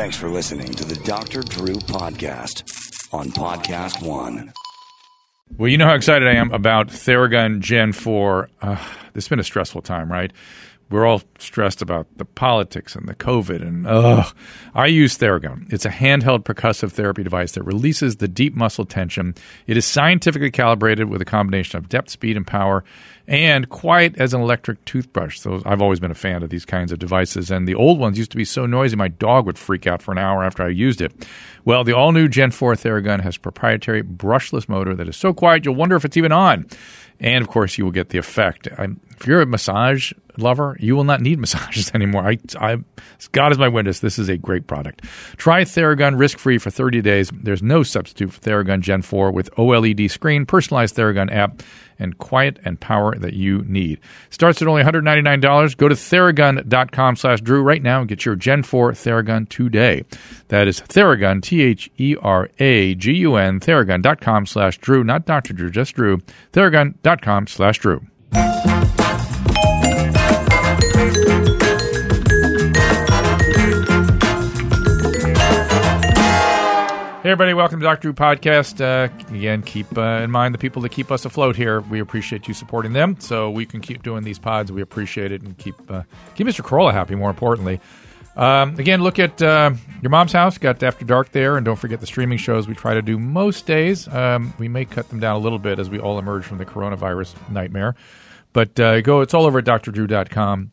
Thanks for listening to the Dr. Drew Podcast on Podcast One. Well, you know how excited I am about Theragun Gen 4. Uh, has been a stressful time, right? We're all stressed about the politics and the COVID, and ugh. I use Theragun. It's a handheld percussive therapy device that releases the deep muscle tension. It is scientifically calibrated with a combination of depth, speed, and power, and quiet as an electric toothbrush. So I've always been a fan of these kinds of devices. And the old ones used to be so noisy, my dog would freak out for an hour after I used it. Well, the all new Gen 4 Theragun has proprietary brushless motor that is so quiet you'll wonder if it's even on. And of course, you will get the effect. I'm, if you're a massage lover, you will not need massages anymore. I, I, God is my witness. This is a great product. Try Theragun risk free for 30 days. There's no substitute for Theragun Gen 4 with OLED screen, personalized Theragun app, and quiet and power that you need. Starts at only $199. Go to theragun.com slash Drew right now and get your Gen 4 Theragun today. That is Theragun, T H E R A G U N, theragun.com slash Drew, not Dr. Drew, just Drew. Theragun.com slash Drew. Everybody, welcome to Dr. Drew Podcast. Uh, again, keep uh, in mind the people that keep us afloat here. We appreciate you supporting them so we can keep doing these pods. We appreciate it and keep, uh, keep Mr. Carolla happy, more importantly. Um, again, look at uh, your mom's house. Got After Dark there. And don't forget the streaming shows we try to do most days. Um, we may cut them down a little bit as we all emerge from the coronavirus nightmare. But uh, go, it's all over at drdrew.com.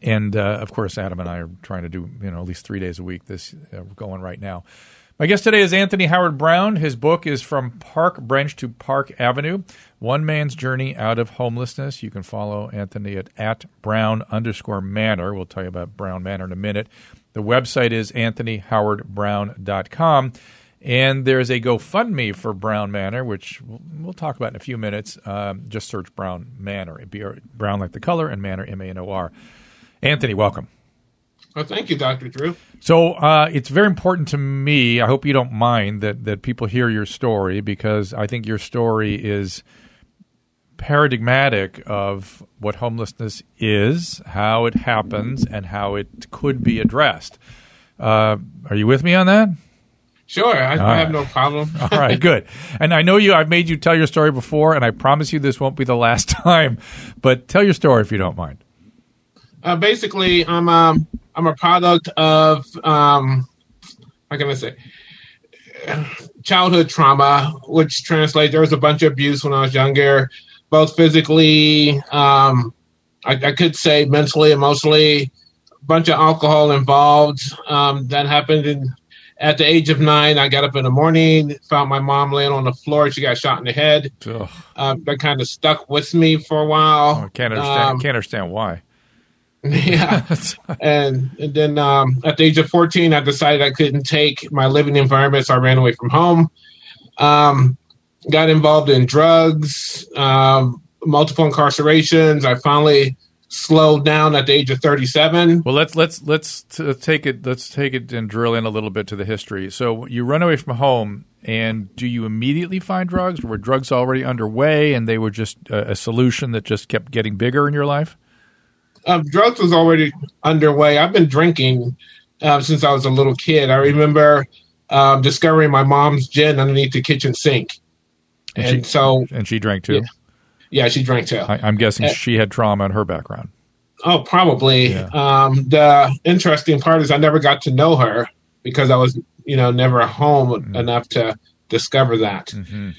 And uh, of course, Adam and I are trying to do you know at least three days a week. This uh, going right now. My guest today is Anthony Howard Brown. His book is From Park Bench to Park Avenue One Man's Journey Out of Homelessness. You can follow Anthony at, at Brown underscore Manor. We'll tell you about Brown Manor in a minute. The website is anthonyhowardbrown.com. And there's a GoFundMe for Brown Manor, which we'll talk about in a few minutes. Um, just search Brown Manor. Brown like the color and Manor, M A N O R. Anthony, welcome. Well, thank you, Dr. Drew. So uh, it's very important to me. I hope you don't mind that, that people hear your story because I think your story is paradigmatic of what homelessness is, how it happens, and how it could be addressed. Uh, are you with me on that? Sure, I, I have no problem. All right, good. And I know you. I've made you tell your story before, and I promise you this won't be the last time. But tell your story if you don't mind. Uh, basically, I'm um, I'm a product of um, how can I say childhood trauma, which translates there was a bunch of abuse when I was younger, both physically, um, I, I, could say mentally, emotionally, a bunch of alcohol involved. Um, that happened in, at the age of nine. I got up in the morning, found my mom laying on the floor. She got shot in the head. Uh, that kind of stuck with me for a while. Oh, can't understand. Um, can't understand why. yeah. and, and then um, at the age of 14, I decided I couldn't take my living environment, so I ran away from home. Um, got involved in drugs, um, multiple incarcerations. I finally slowed down at the age of 37. Well, let's let's let's t- take it let's take it and drill in a little bit to the history. So you run away from home, and do you immediately find drugs? Were drugs already underway, and they were just a, a solution that just kept getting bigger in your life? Um, drugs was already underway. I've been drinking uh, since I was a little kid. I remember um, discovering my mom's gin underneath the kitchen sink, and, and she, so and she drank too. Yeah, yeah she drank too. I, am guessing uh, she had trauma in her background. Oh, probably. Yeah. Um, the interesting part is I never got to know her because I was, you know, never home mm-hmm. enough to discover that. Mm-hmm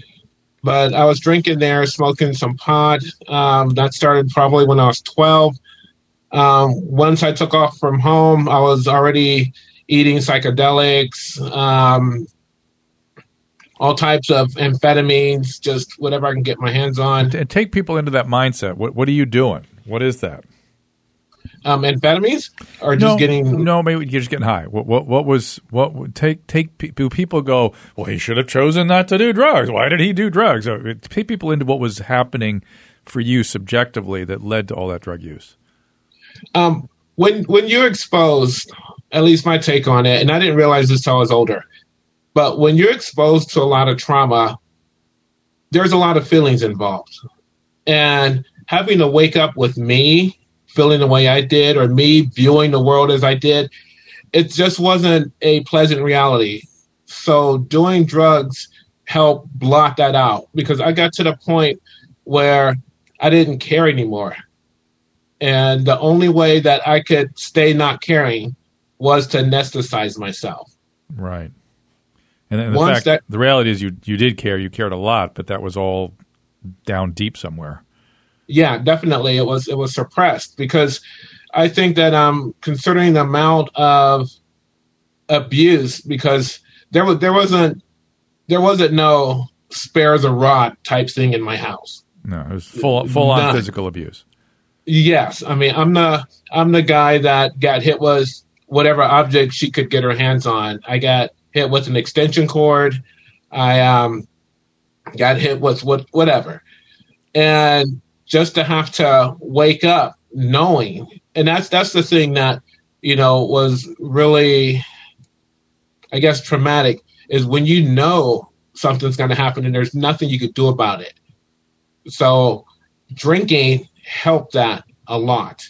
but I was drinking there, smoking some pot. Um, that started probably when I was 12. Um, once I took off from home, I was already eating psychedelics, um, all types of amphetamines, just whatever I can get my hands on. And take people into that mindset. What What are you doing? What is that? Um, amphetamines, or just no, getting no, maybe you're just getting high. What what what was what take take do people go? Well, he should have chosen not to do drugs. Why did he do drugs? Take people into what was happening for you subjectively that led to all that drug use. Um, when when you're exposed, at least my take on it, and I didn't realize this till I was older, but when you're exposed to a lot of trauma, there's a lot of feelings involved, and having to wake up with me feeling the way I did, or me viewing the world as I did, it just wasn't a pleasant reality. So doing drugs helped blot that out because I got to the point where I didn't care anymore. And the only way that I could stay not caring was to anesthetize myself. Right. And, the Once fact, that, the reality is you you did care, you cared a lot, but that was all down deep somewhere. Yeah, definitely. It was it was suppressed because I think that um considering the amount of abuse because there was there wasn't there wasn't no spares a rod type thing in my house. No, it was full full on physical abuse. Yes, I mean I'm the I'm the guy that got hit with whatever object she could get her hands on. I got hit with an extension cord. I um got hit with what whatever, and just to have to wake up knowing, and that's that's the thing that you know was really, I guess, traumatic is when you know something's going to happen and there's nothing you could do about it. So drinking helped that a lot,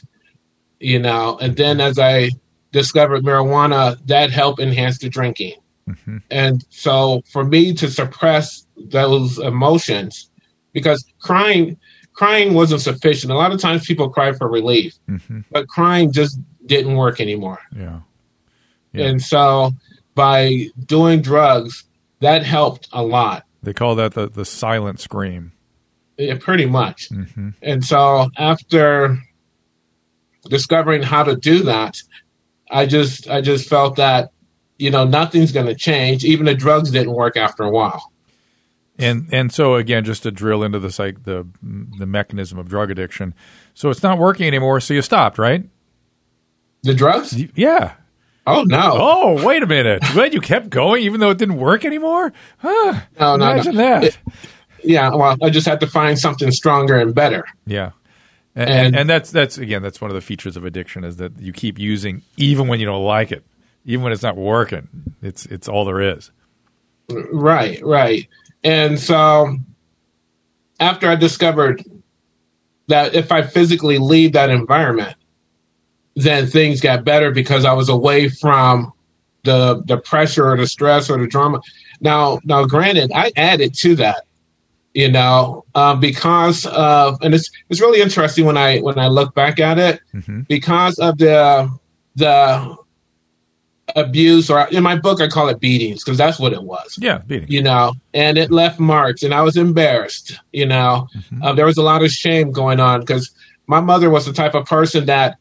you know. And then as I discovered marijuana, that helped enhance the drinking. Mm-hmm. And so for me to suppress those emotions, because crying, crying wasn't sufficient. A lot of times people cry for relief, mm-hmm. but crying just didn't work anymore. Yeah. yeah. And so by doing drugs, that helped a lot. They call that the, the silent scream. Yeah, pretty much. Mm-hmm. And so after discovering how to do that, I just I just felt that you know nothing's going to change. Even the drugs didn't work after a while. And and so again, just to drill into the psych, the the mechanism of drug addiction. So it's not working anymore. So you stopped, right? The drugs? Yeah. Oh no! Oh wait a minute! Wait, you kept going even though it didn't work anymore? Huh? No, no, Imagine no. that. It, yeah, well, I just had to find something stronger and better. Yeah, and, and, and that's that's again that's one of the features of addiction is that you keep using even when you don't like it, even when it's not working. It's it's all there is. Right, right, and so after I discovered that if I physically leave that environment then things got better because I was away from the the pressure or the stress or the drama. Now, now, granted, I added to that, you know, um, because of, and it's it's really interesting when I when I look back at it, mm-hmm. because of the the abuse or in my book I call it beatings because that's what it was. Yeah, beating. You know, and it left marks, and I was embarrassed. You know, mm-hmm. uh, there was a lot of shame going on because my mother was the type of person that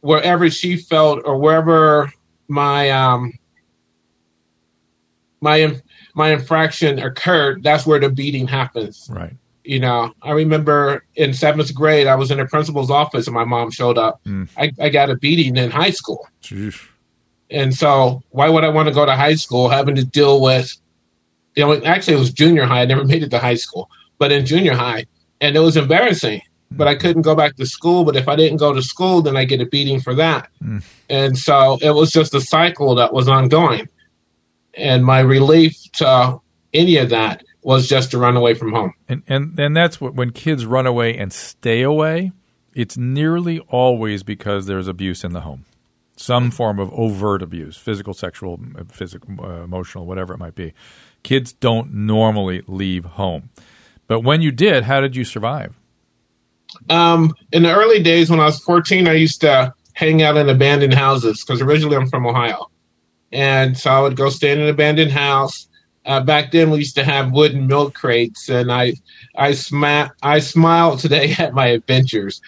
wherever she felt or wherever my um my my infraction occurred, that's where the beating happens. Right. You know, I remember in seventh grade, I was in the principal's office and my mom showed up. Mm. I, I, got a beating in high school. Jeez. And so, why would I want to go to high school having to deal with, you know, actually, it was junior high. I never made it to high school, but in junior high, and it was embarrassing but I couldn't go back to school. But if I didn't go to school, then I get a beating for that. Mm. And so it was just a cycle that was ongoing. And my relief to any of that was just to run away from home. And and and that's what when kids run away and stay away, it's nearly always because there's abuse in the home. Some form of overt abuse, physical, sexual, physical, uh, emotional, whatever it might be. Kids don't normally leave home. But when you did, how did you survive? Um, in the early days when I was 14, I used to hang out in abandoned houses because originally I'm from Ohio. And so I would go stay in an abandoned house. Uh, back then, we used to have wooden milk crates, and I, I, sma- I smile today at my adventures.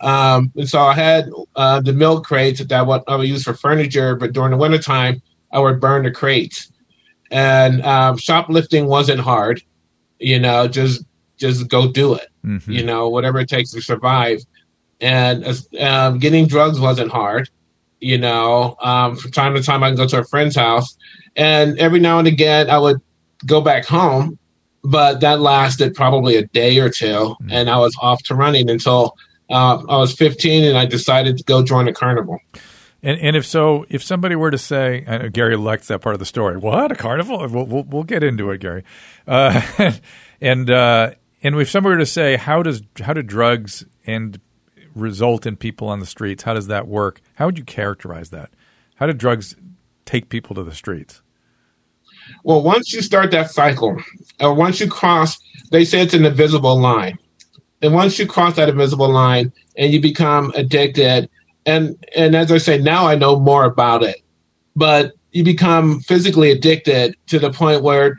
Um, and so I had uh, the milk crates that what I would use for furniture, but during the wintertime, I would burn the crates. And um, shoplifting wasn't hard, you know, just just go do it. Mm-hmm. You know, whatever it takes to survive. And um, getting drugs wasn't hard. You know, um, from time to time I can go to a friend's house, and every now and again I would go back home, but that lasted probably a day or 2 mm-hmm. and I was off to running until uh, I was 15, and I decided to go join a carnival. And, and if so, if somebody were to say, I know Gary likes that part of the story. What a carnival? We'll we'll, we'll get into it, Gary. Uh, and uh, and if somebody were to say, how does how do drugs and result in people on the streets? How does that work? How would you characterize that? How do drugs take people to the streets? Well, once you start that cycle, or once you cross, they say it's an invisible line. And once you cross that invisible line and you become addicted, and and as I say, now I know more about it, but you become physically addicted to the point where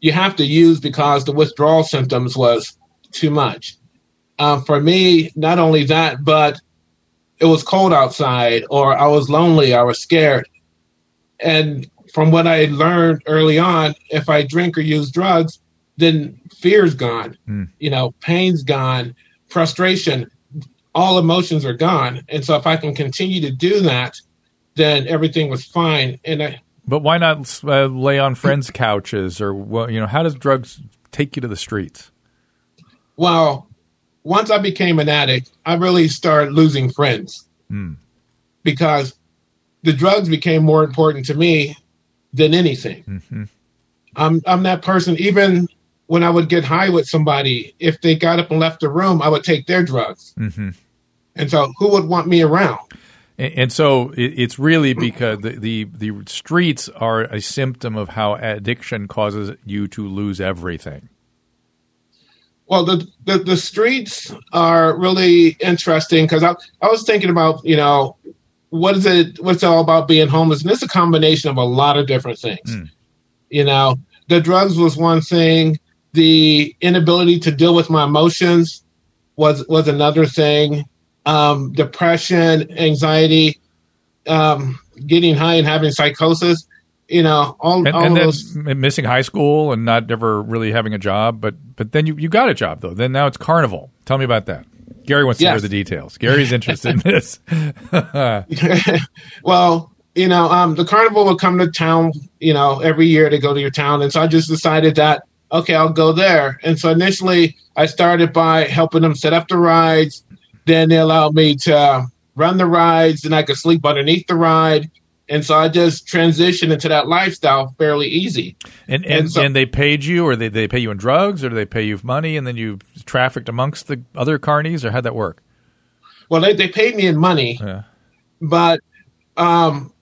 you have to use because the withdrawal symptoms was too much. Uh, for me, not only that, but it was cold outside, or I was lonely, I was scared. And from what I learned early on, if I drink or use drugs, then fear's gone, mm. you know, pain's gone, frustration, all emotions are gone. And so if I can continue to do that, then everything was fine. And I, but why not uh, lay on friends' couches or well, you know? How does drugs take you to the streets? Well, once I became an addict, I really started losing friends mm. because the drugs became more important to me than anything. Mm-hmm. I'm I'm that person. Even when I would get high with somebody, if they got up and left the room, I would take their drugs. Mm-hmm. And so, who would want me around? And, and so, it, it's really because the, the the streets are a symptom of how addiction causes you to lose everything. Well, the, the, the streets are really interesting because I, I was thinking about, you know, what is it, what's it all about being homeless? And it's a combination of a lot of different things. Mm. You know, the drugs was one thing, the inability to deal with my emotions was was another thing. Um, depression, anxiety, um, getting high and having psychosis you know, all, and, all and those missing high school and not ever really having a job, but but then you, you got a job though. Then now it's carnival. Tell me about that. Gary wants yes. to hear the details. Gary's interested in this. well, you know, um, the carnival would come to town, you know, every year to go to your town, and so I just decided that okay, I'll go there. And so initially, I started by helping them set up the rides. Then they allowed me to run the rides, and I could sleep underneath the ride and so I just transitioned into that lifestyle fairly easy. And and, and, so, and they paid you, or they they pay you in drugs, or do they pay you money, and then you trafficked amongst the other carnies, or how'd that work? Well, they they paid me in money, yeah. but um,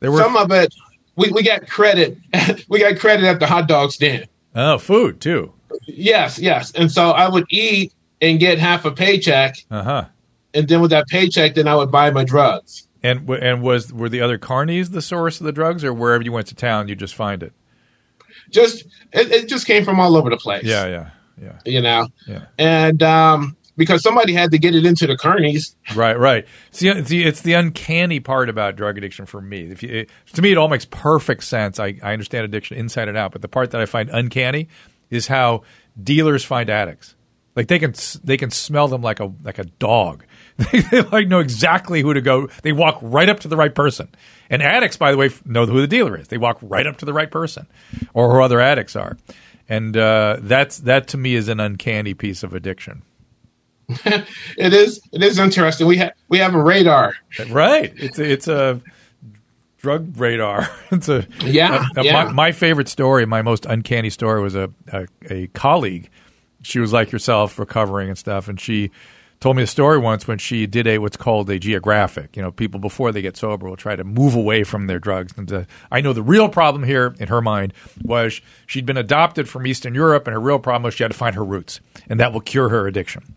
there were some of it we, we got credit. we got credit at the hot dog stand. Oh, food too. Yes, yes. And so I would eat and get half a paycheck. Uh huh and then with that paycheck, then I would buy my drugs. And and was were the other carnies the source of the drugs, or wherever you went to town, you just find it? Just it, it just came from all over the place. Yeah, yeah, yeah. You know, yeah. And um, because somebody had to get it into the carnies. Right, right. See, it's the, it's the uncanny part about drug addiction for me. If you, it, to me, it all makes perfect sense. I, I understand addiction inside and out, but the part that I find uncanny is how dealers find addicts. Like they can they can smell them like a like a dog. They like know exactly who to go. They walk right up to the right person. And addicts, by the way, know who the dealer is. They walk right up to the right person, or who other addicts are. And uh, that's that to me is an uncanny piece of addiction. it is. It is interesting. We have we have a radar. Right. It's a, it's a drug radar. It's a yeah. A, a, yeah. My, my, favorite story, my most uncanny story, was a, a, a colleague she was like yourself, recovering and stuff, and she told me a story once when she did a what's called a geographic. You know, people before they get sober will try to move away from their drugs. And to, I know the real problem here in her mind was she'd been adopted from Eastern Europe, and her real problem was she had to find her roots, and that will cure her addiction.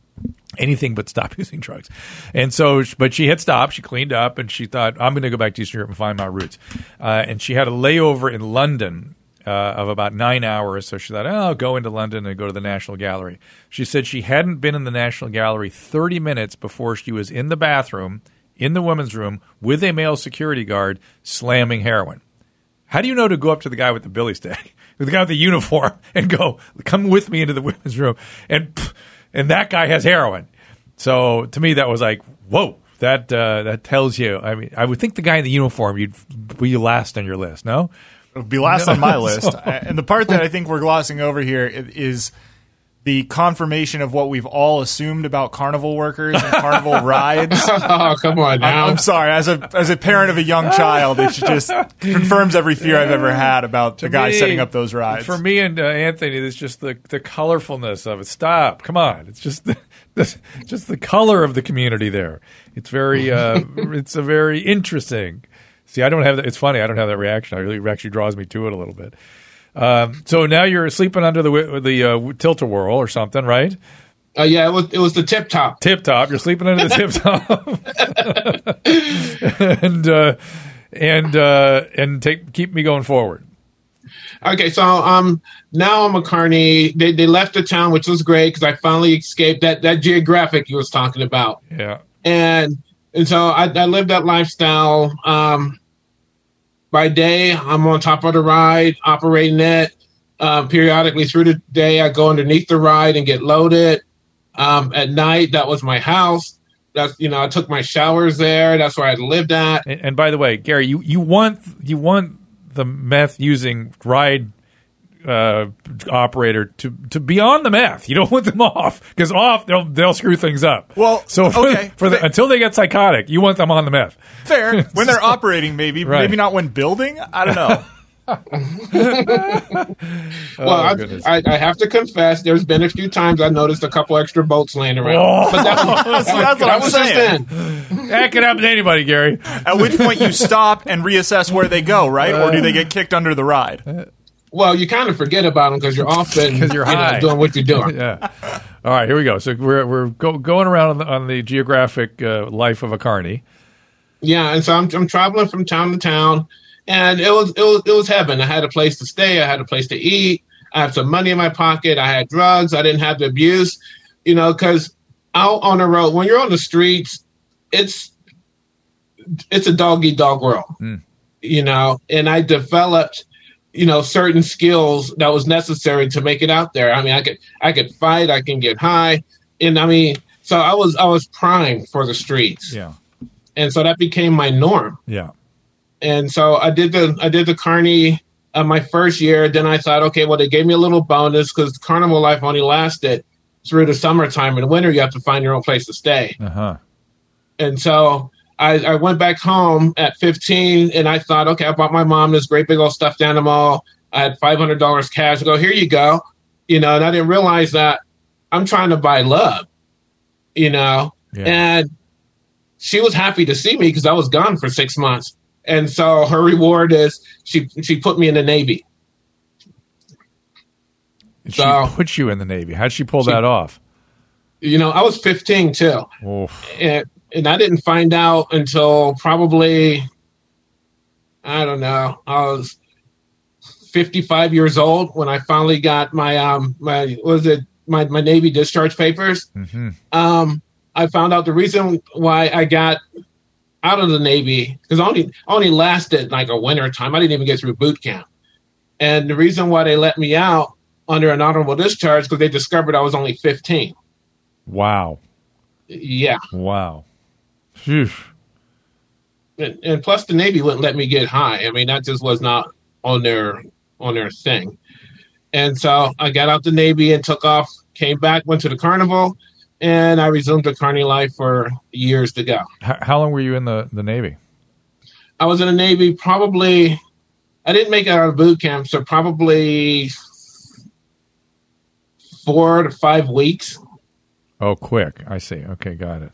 Anything but stop using drugs. And so, but she had stopped. She cleaned up, and she thought, "I'm going to go back to Eastern Europe and find my roots." Uh, and she had a layover in London uh, of about nine hours. So she thought, oh, I'll go into London and go to the National Gallery. She said she hadn't been in the National Gallery 30 minutes before she was in the bathroom, in the women's room, with a male security guard slamming heroin. How do you know to go up to the guy with the billy stick, the guy with the uniform, and go, come with me into the women's room? And, and that guy has heroin. So to me, that was like, whoa, that uh, that tells you. I mean, I would think the guy in the uniform you'd be last on your list. No, It'll be last no, on my list. So. And the part that I think we're glossing over here is the confirmation of what we've all assumed about carnival workers and carnival rides. oh, come on now. I'm, I'm, sorry. As a as a parent of a young child, it just confirms every fear I've ever had about to the guy me, setting up those rides. For me and uh, Anthony, it's just the the colorfulness of it. Stop. Come on. It's just the just the color of the community there. It's very, uh, it's a very interesting. See, I don't have that. It's funny. I don't have that reaction. I really it actually draws me to it a little bit. Um, so now you're sleeping under the the uh, tilt a whirl or something, right? Uh, yeah, it was it was the tip top. Tip top. You're sleeping under the tip top, and uh, and uh, and take keep me going forward. Okay, so um, now I'm a carney. They they left the town, which was great because I finally escaped that that geographic you was talking about. Yeah, and and so I, I lived that lifestyle. Um, by day, I'm on top of the ride, operating it. Um, periodically through the day, I go underneath the ride and get loaded. Um, at night, that was my house. That's you know, I took my showers there. That's where I lived at. And, and by the way, Gary, you, you want you want the meth using ride uh, operator to to be on the meth. You don't want them off because off they'll they'll screw things up. Well, so for, okay. for the, until they get psychotic, you want them on the meth. Fair when they're operating, maybe Right. maybe not when building. I don't know. Well, I. I, I have to confess, there's been a few times I noticed a couple extra boats laying around. But that was, See, that's what I'm was saying. then. that could happen to anybody, Gary. At which point you stop and reassess where they go, right? Or do they get kicked under the ride? Well, you kind of forget about them because you're off and 'Cause you're you know, high. doing what you're doing. Yeah. All right, here we go. So we're we're go, going around on the, on the geographic uh, life of a carney. Yeah, and so I'm, I'm traveling from town to town, and it was it was it was heaven. I had a place to stay, I had a place to eat, I had some money in my pocket, I had drugs, I didn't have the abuse, you know, because out on the road when you're on the streets, it's it's a dog eat dog world, you know. And I developed, you know, certain skills that was necessary to make it out there. I mean, I could I could fight, I can get high, and I mean, so I was I was primed for the streets Yeah. and so that became my norm. Yeah. And so I did the I did the carney uh, my first year. Then I thought, okay, well they gave me a little bonus because carnival life only lasted through the summertime. In the winter, you have to find your own place to stay. Uh huh. And so I, I went back home at 15, and I thought, okay, I bought my mom this great big old stuffed animal. I had $500 cash. I go, here you go. You know, and I didn't realize that I'm trying to buy love. You know, Yeah. and she was happy to see me because I was gone for six months. And so her reward is she she put me in the Navy. She So- put you in the Navy. How'd she pull that off? You know, I was 15 too, Oof. and and I didn't find out until probably I don't know. I was 55 years old when I finally got my um my was it my my Navy discharge papers. hmm um, I found out the reason why I got out of the Navy because only only lasted like a winter time. I didn't even get through boot camp, and the reason why they let me out under an honorable discharge because they discovered I was only 15. Wow. Yeah, Wow. Phew. and, and plus the Navy wouldn't let me get high. I mean that just was not on their on their thing. And so I got out the Navy and took off. Came back, went to the carnival, and I resumed the carny life for years to go. H- how long were you in the, the Navy? I was in the Navy probably. I didn't make it out of boot camp, so probably four to five weeks. Oh, quick. I see. Okay, got it.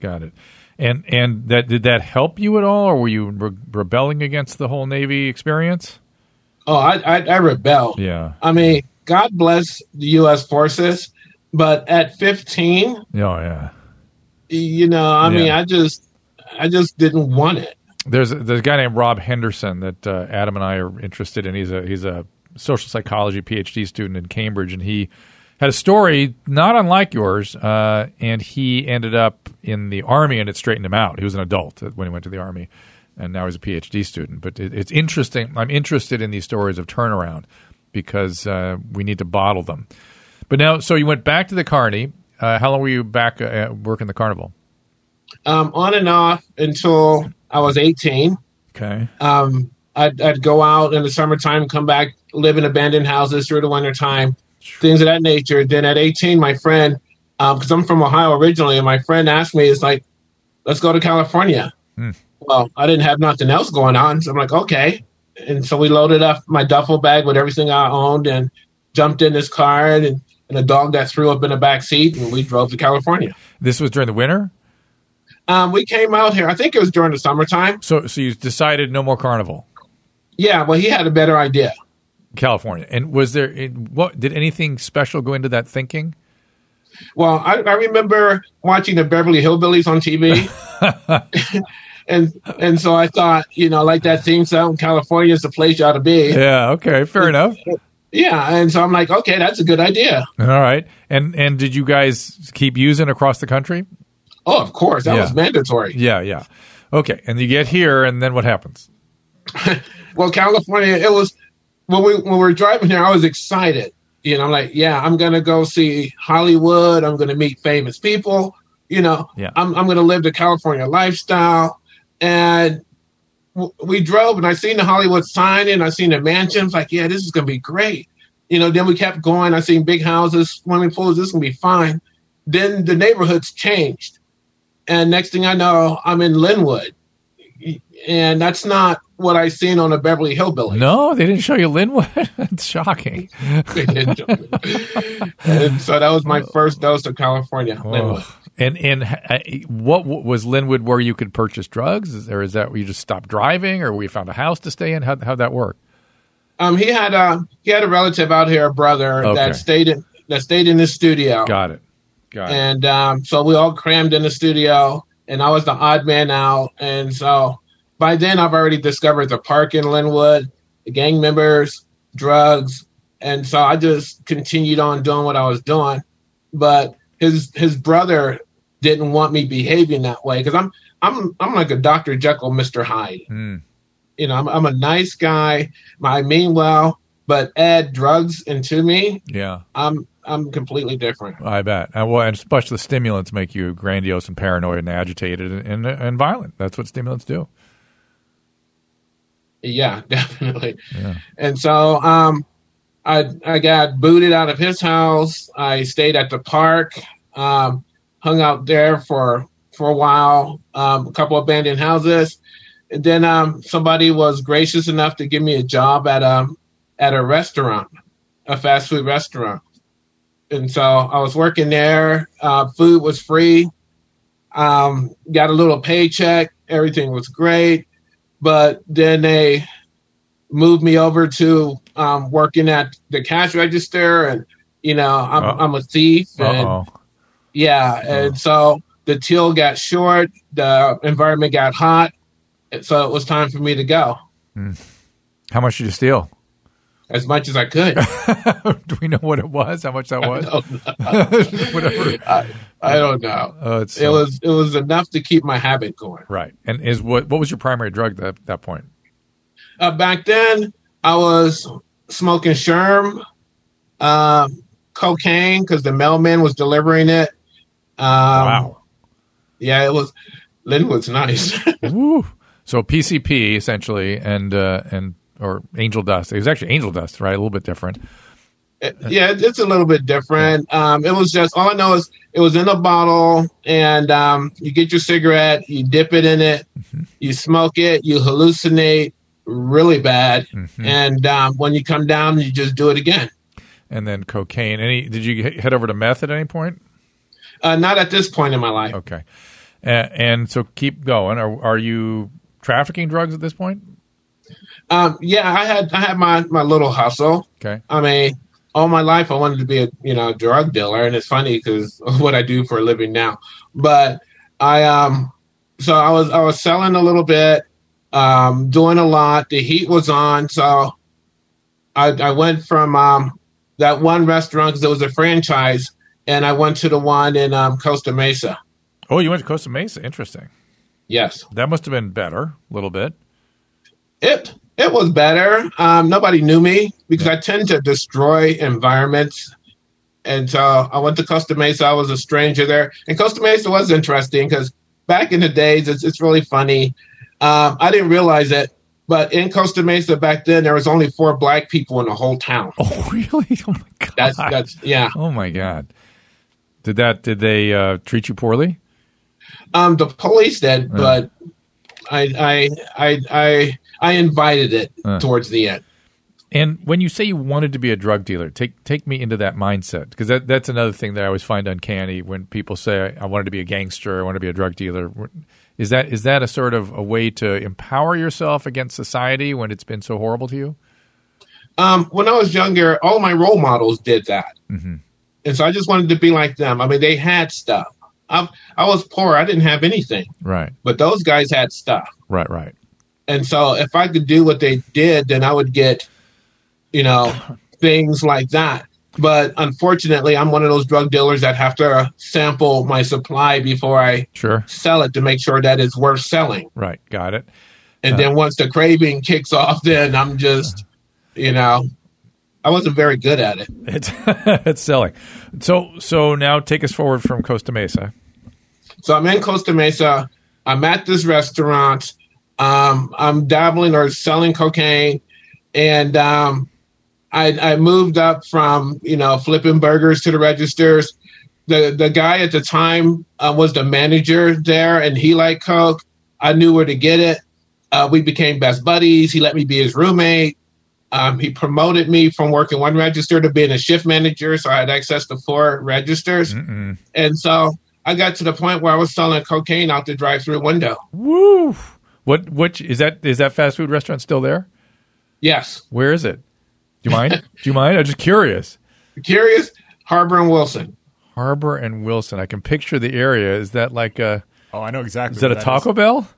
Got it. And and that did that help you at all, or were you re- rebelling against the whole Navy experience? Oh, I I, I rebelled. Yeah. I mean, God bless the U.S. forces, but at 15, Oh, yeah. you know, I mean, I just I just didn't want it. There's a, there's a guy named Rob Henderson that uh, Adam and I are interested in. He's a he's a social psychology PhD student in Cambridge, and he had a story not unlike yours. Uh, and he ended up in the army, and it straightened him out. He was an adult when he went to the army, and now he's a PhD student. But it, it's interesting. I'm interested in these stories of turnaround because uh, we need to bottle them. But now, so you went back to the carney. Uh, how long were you back uh, working the carnival? Um, on and off until I was 18. Okay. Um, I'd, I'd go out in the summertime, come back, live in abandoned houses through the wintertime, things of that nature. Then at 18, my friend, because I'm from Ohio originally, and my friend asked me, "It's like, let's go to California." Well, I didn't have nothing else going on, so I'm like, okay. And so we loaded up my duffel bag with everything I owned and jumped in this car and and a dog that threw up in the back seat, and we drove to California. This was during the winter. Um, we came out here. I think it was during the summertime. So, so you decided no more carnival, Yeah, well, he had a better idea. California. And was there what did anything special go into that thinking? Well, I, I remember watching the Beverly Hillbillies on TV, and and so I thought, you know, like that theme song, California is the place you ought to be. Yeah. Okay. Fair enough. Yeah, and so I'm like, okay, that's a good idea. All right. And and did you guys keep using across the country? Oh, of course, that Yeah. was mandatory. Yeah. Yeah. Okay. And you get here, and then what happens? Well, California, it was when we when we were driving here, I was excited. You know, I'm like, yeah, I'm gonna go see Hollywood. I'm gonna meet famous people. You know, Yeah. I'm I'm gonna live the California lifestyle. And w- we drove, and I seen the Hollywood sign, and I seen the mansions. Like, yeah, this is gonna be great. You know, then we kept going. I seen big houses, swimming pools. This is gonna be fine. Then the neighborhoods changed, and next thing I know, I'm in Lynwood, and that's not what I seen on the Beverly Hillbillies. No, they didn't show you Lynwood. That's shocking. They didn't. and so that was my first dose of California. Lynwood. Oh. And and uh, what was Lynwood where you could purchase drugs? Is, or is that where you just stopped driving, or we found a house to stay in? How how'd that work? Um, he had a he had a relative out here, a brother Okay. that stayed in that stayed in his studio, Got it. Got it. and um, so we all crammed in the studio, and I was the odd man out, and so by then I've already discovered the park in Lynwood, the gang members, drugs, and so I just continued on doing what I was doing, but his his brother didn't want me behaving that way because I'm I'm I'm like a Dr. Jekyll, Mr. Hyde. Hmm. You know, I'm I'm a nice guy. I mean well, but add drugs into me, Yeah, I'm I'm completely different. I bet. And well, and especially the stimulants make you grandiose and paranoid and agitated and, and, and violent. That's what stimulants do. Yeah, definitely. Yeah. And so um I I got booted out of his house. I stayed at the park, um, hung out there for for a while, um, a couple abandoned houses. And then um somebody was gracious enough to give me a job at a at a restaurant, a fast food restaurant. And so I was working there. Uh, food was free. Um, got a little paycheck. Everything was great. But then they moved me over to um, working at the cash register, and you know I'm Uh- I'm a thief, and oh. yeah, and so the till got short, the environment got hot, so it was time for me to go How much did you steal? As much as I could. do we know what it was? How much that was? Whatever. I, I don't know. Oh, It was it was enough to keep my habit going. right. And is what what was your primary drug at that, that point? Uh, back then, I was smoking Sherm, um, cocaine because the mailman was delivering it. Um, wow. Yeah, it was. Lynwood's nice. Woo. So PCP essentially, and uh, and or angel dust. It was actually angel dust, right? A little bit different. yeah, it's a little bit different. Um, it was just all I know is it was in a bottle, and um, you get your cigarette, you dip it in it, you smoke it, you hallucinate really bad, and um, when you come down, you just do it again. And then cocaine. Any? Did you head over to meth at any point? Uh, not at this point in my life. Okay. And, and so keep going. Are are you trafficking drugs at this point? Um, yeah, I had I had my my little hustle. Okay. I mean, all my life I wanted to be a you know drug dealer, and it's funny because what I do for a living now. But I um, so I was I was selling a little bit, um, doing a lot. The heat was on, so I I went from um that one restaurant because it was a franchise, and I went to the one in um, Costa Mesa. Oh, you went to Costa Mesa. Interesting. Yes, That must have been better, a little bit. It it was better. Um, nobody knew me because I tend to destroy environments. And so I went to Costa Mesa. I was a stranger there, and Costa Mesa was interesting because back in the days, it's it's really funny. Um, I didn't realize it, but in Costa Mesa back then, there was only four black people in the whole town. Oh, really? Oh my god. That's that's yeah. Oh my god. Did that? Did they uh, treat you poorly? Um, the police did, but I I I I I invited it Uh. towards the end. And when you say you wanted to be a drug dealer, take take me into that mindset because that, that's another thing that I always find uncanny when people say I wanted to be a gangster, I want to be a drug dealer. Is that is that a sort of a way to empower yourself against society when it's been so horrible to you? Um, when I was younger, all my role models did that, mm-hmm. and so I just wanted to be like them. I mean, they had stuff. I, I was poor; I didn't have anything. Right. But those guys had stuff. Right. Right. And so, if I could do what they did, then I would get you know, things like that. But unfortunately, I'm one of those drug dealers that have to sample my supply before I sure. sell it to make sure that it's worth selling. Right. Got it. And uh, then once the craving kicks off, then I'm just, you know, I wasn't very good at it. It's it's selling. So so now take us forward from Costa Mesa. So I'm in Costa Mesa. I'm at this restaurant. Um, I'm dabbling or selling cocaine, and um, I, I moved up from you know flipping burgers to the registers. The the guy at the time uh, was the manager there, and he liked coke. I knew where to get it. Uh, we became best buddies. He let me be his roommate. Um, he promoted me from working one register to being a shift manager, so I had access to four registers. Mm-mm. And so I got to the point where I was selling cocaine out the drive-through window. Woo! What? Which is that? Is that fast food restaurant still there? Yes. Where is it? Do you mind? Do you mind? I'm just curious. Curious? Harbor and Wilson. Harbor and Wilson. I can picture the area. Is that like a? Oh, I know exactly. Is that a that Taco is. Bell?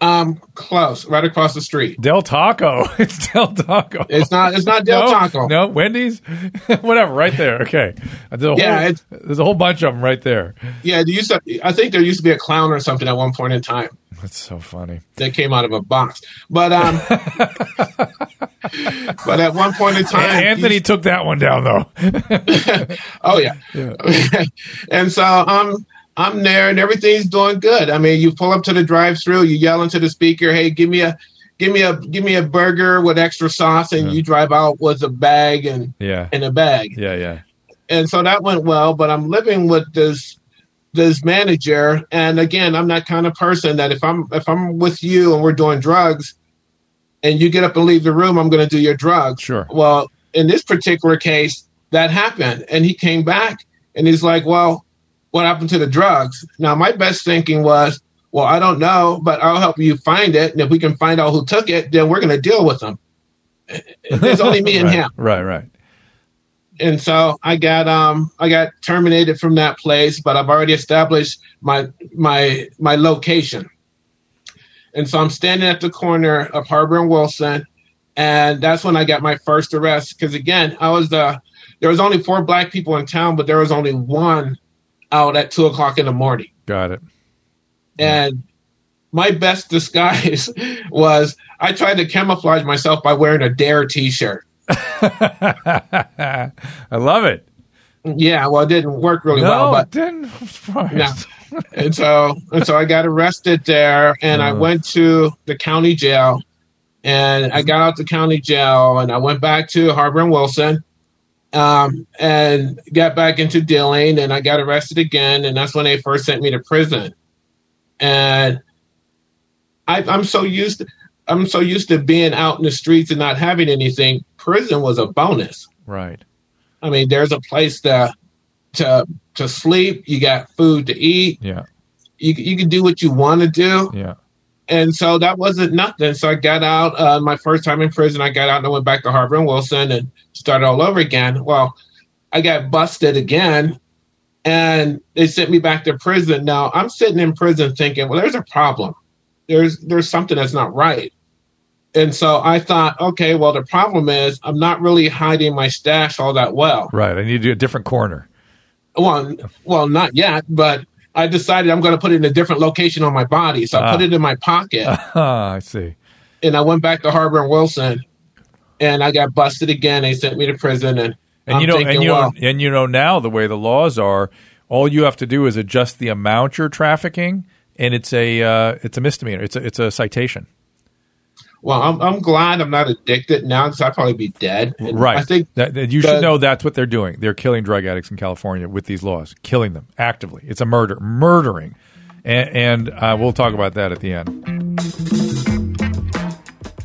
Um, close, right across the street. Del Taco. It's Del Taco. It's not. It's not Del no, Taco. No, Wendy's. Whatever. Right there. Okay. There's a yeah, whole, there's a whole bunch of them right there. Yeah. Do you? I think there used to be a clown or something at one point in time. That's so funny. That came out of a box, but um, but at one point in time, Anthony took that one down though. oh yeah. yeah. and so um I'm there and everything's doing good. I mean, you pull up to the drive-through, you yell into the speaker, "Hey, give me a give me a give me a burger with extra sauce," and yeah. you drive out with a bag and yeah, in a bag. Yeah, yeah. And so that went well, but I'm living with this this manager, and again, I'm that kind of person that if I'm if I'm with you and we're doing drugs, and you get up and leave the room, I'm going to do your drugs. Sure. Well, in this particular case, that happened, and he came back and he's like, "Well." What happened to the drugs. Now, my best thinking was, well, I don't know, but I'll help you find it. And if we can find out who took it, then we're going to deal with them. There's only me and right, him. Right, right. And so I got um I got terminated from that place, but I've already established my my my location. And so I'm standing at the corner of Harbor and Wilson, and that's when I got my first arrest. Because again, I was the there was only four black people in town, but there was only one out at two o'clock in the morning. Got it. And my best disguise was I tried to camouflage myself by wearing a Dare T-shirt. I love it. Yeah, well, it didn't work really no, well, but it didn't. No. and so, and so I got arrested there, and uh. I went to the county jail, and I got out the county jail, and I went back to Harbor and Wilson, um, and got back into dealing and I got arrested again. And that's when they first sent me to prison. And I, I'm so used to, I'm so used to being out in the streets and not having anything. Prison was a bonus. Right. I mean, there's a place to to to sleep. You got food to eat. Yeah. You you can do what you want to do. Yeah. And so that wasn't nothing. So I got out. Uh, my first time in prison, I got out and I went back to Harbor and Wilson and started all over again. Well, I got busted again and they sent me back to prison. Now I'm sitting in prison thinking, well, there's a problem. There's there's something that's not right. And so I thought, okay, well, the problem is I'm not really hiding my stash all that well. Right. I need to do a different corner. Well, well, not yet, but I decided I'm going to put it in a different location on my body. So I put ah. it in my pocket. Ah, I see. And I went back to Harbor and Wilson and I got busted again. They sent me to prison, and and you know, thinking, and you well, know, and you know now the way the laws are, all you have to do is adjust the amount you're trafficking, and it's a uh, it's a misdemeanor. It's a it's a citation. Well, I'm I'm glad I'm not addicted now because I'd probably be dead. And right. I think that, that you the, should know that's what they're doing. They're killing drug addicts in California with these laws, killing them actively. It's a murder, murdering, and, and uh, we'll talk about that at the end.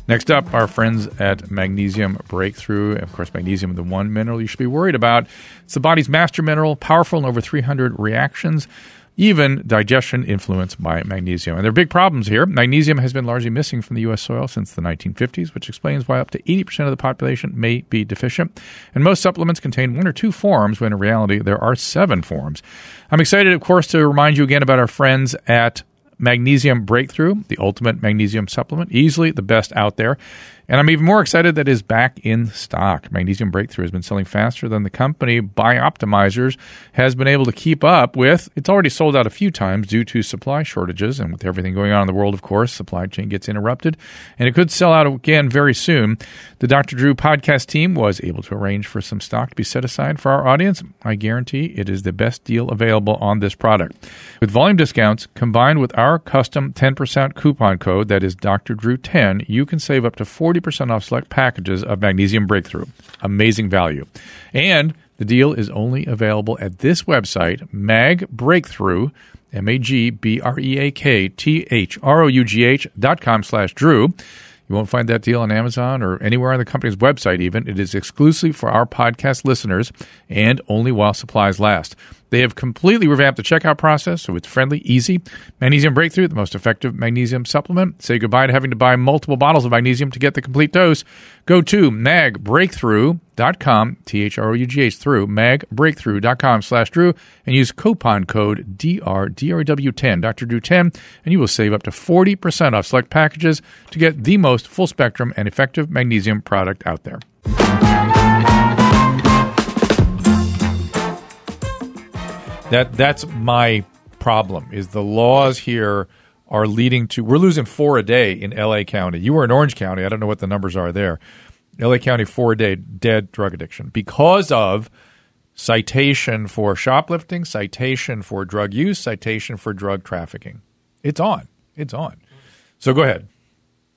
Next up, our friends at Magnesium Breakthrough. Of course, magnesium, the one mineral you should be worried about. It's the body's master mineral, powerful in over 300 reactions even digestion influenced by magnesium. And there are big problems here. Magnesium has been largely missing from the U.S. soil since the 1950s, which explains why up to 80% of the population may be deficient. And most supplements contain one or two forms, when in reality, there are seven forms. I'm excited, of course, to remind you again about our friends at Magnesium Breakthrough, the ultimate magnesium supplement, easily the best out there. And I'm even more excited that it is back in stock. Magnesium Breakthrough has been selling faster than the company Bioptimizers has been able to keep up with. It's already sold out a few times due to supply shortages. And with everything going on in the world, of course, supply chain gets interrupted. And it could sell out again very soon. The Dr. Drew podcast team was able to arrange for some stock to be set aside for our audience. I guarantee it is the best deal available on this product. With volume discounts combined with our custom 10% coupon code that is Dr. Drew 10, you can save up to 40 40% off select packages of Magnesium Breakthrough. Amazing value. And the deal is only available at this website, Mag Breakthrough, M A G B R E A K T H R O U G H dot com slash Drew. You won't find that deal on Amazon or anywhere on the company's website, even. It is exclusive for our podcast listeners and only while supplies last. They have completely revamped the checkout process, so it's friendly, easy. Magnesium Breakthrough, the most effective magnesium supplement. Say goodbye to having to buy multiple bottles of magnesium to get the complete dose. Go to magbreakthrough.com, T H R O U G H through, magbreakthrough.com slash Drew, and use coupon code DRDRW10, Dr. Drew 10, and you will save up to 40% off select packages to get the most full spectrum and effective magnesium product out there. That that's my problem. Is the laws here are leading to we're losing four a day in L.A. County. You were in Orange County. I don't know what the numbers are there. L.A. County four a day dead drug addiction because of citation for shoplifting, citation for drug use, citation for drug trafficking. It's on. It's on. So go ahead.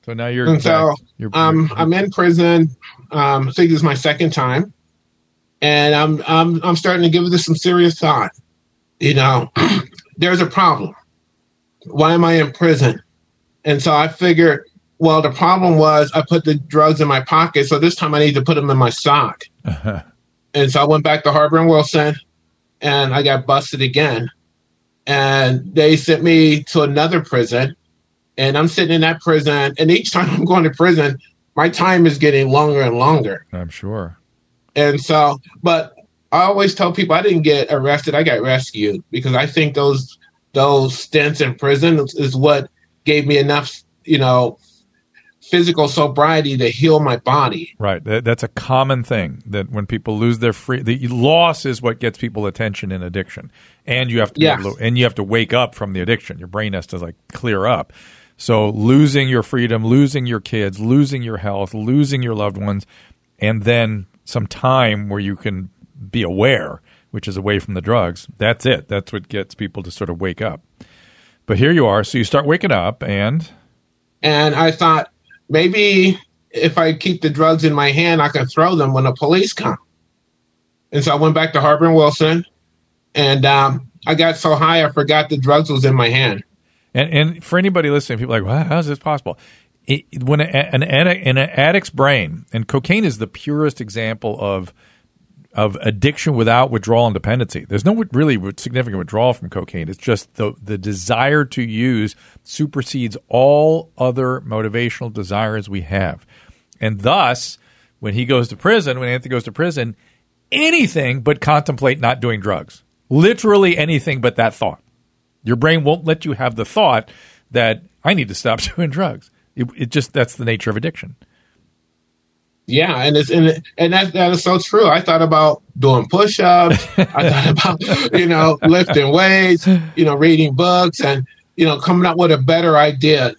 So now you're. And so you're, um, you're, I'm in prison. Um, I think this is my second time, and I'm I'm I'm starting to give this some serious thought you know, there's a problem. Why am I in prison? And so I figured, well, the problem was I put the drugs in my pocket, so this time I need to put them in my sock. Uh-huh. And so I went back to Harbor and Wilson, and I got busted again. And they sent me to another prison, and I'm sitting in that prison. And each time I'm going to prison, my time is getting longer and longer. I'm sure. And so, but I always tell people I didn't get arrested; I got rescued because I think those those stints in prison is what gave me enough, you know, physical sobriety to heal my body. Right. That's a common thing that when people lose their free, the loss is what gets people attention in addiction, and you have to, yes. to and you have to wake up from the addiction. Your brain has to like clear up. So losing your freedom, losing your kids, losing your health, losing your loved ones, and then some time where you can be aware, which is away from the drugs. That's it. That's what gets people to sort of wake up. But here you are. So you start waking up and. And I thought maybe if I keep the drugs in my hand, I can throw them when the police come. And so I went back to Harbor and Wilson, and um, I got so high I forgot the drugs was in my hand. And, and for anybody listening, people are like, well, how is this possible? It, when a, an, an addict's brain, and cocaine is the purest example of of addiction without withdrawal and dependency. There's no really significant withdrawal from cocaine. It's just the the desire to use supersedes all other motivational desires we have. And thus, when he goes to prison, when Anthony goes to prison, anything but contemplate not doing drugs. Literally anything but that thought. Your brain won't let you have the thought that I need to stop doing drugs. It, it just that's the nature of addiction. Yeah, and it's and, and that that is so true. I thought about doing push-ups. I thought about you know lifting weights, you know, reading books, and you know coming up with a better idea.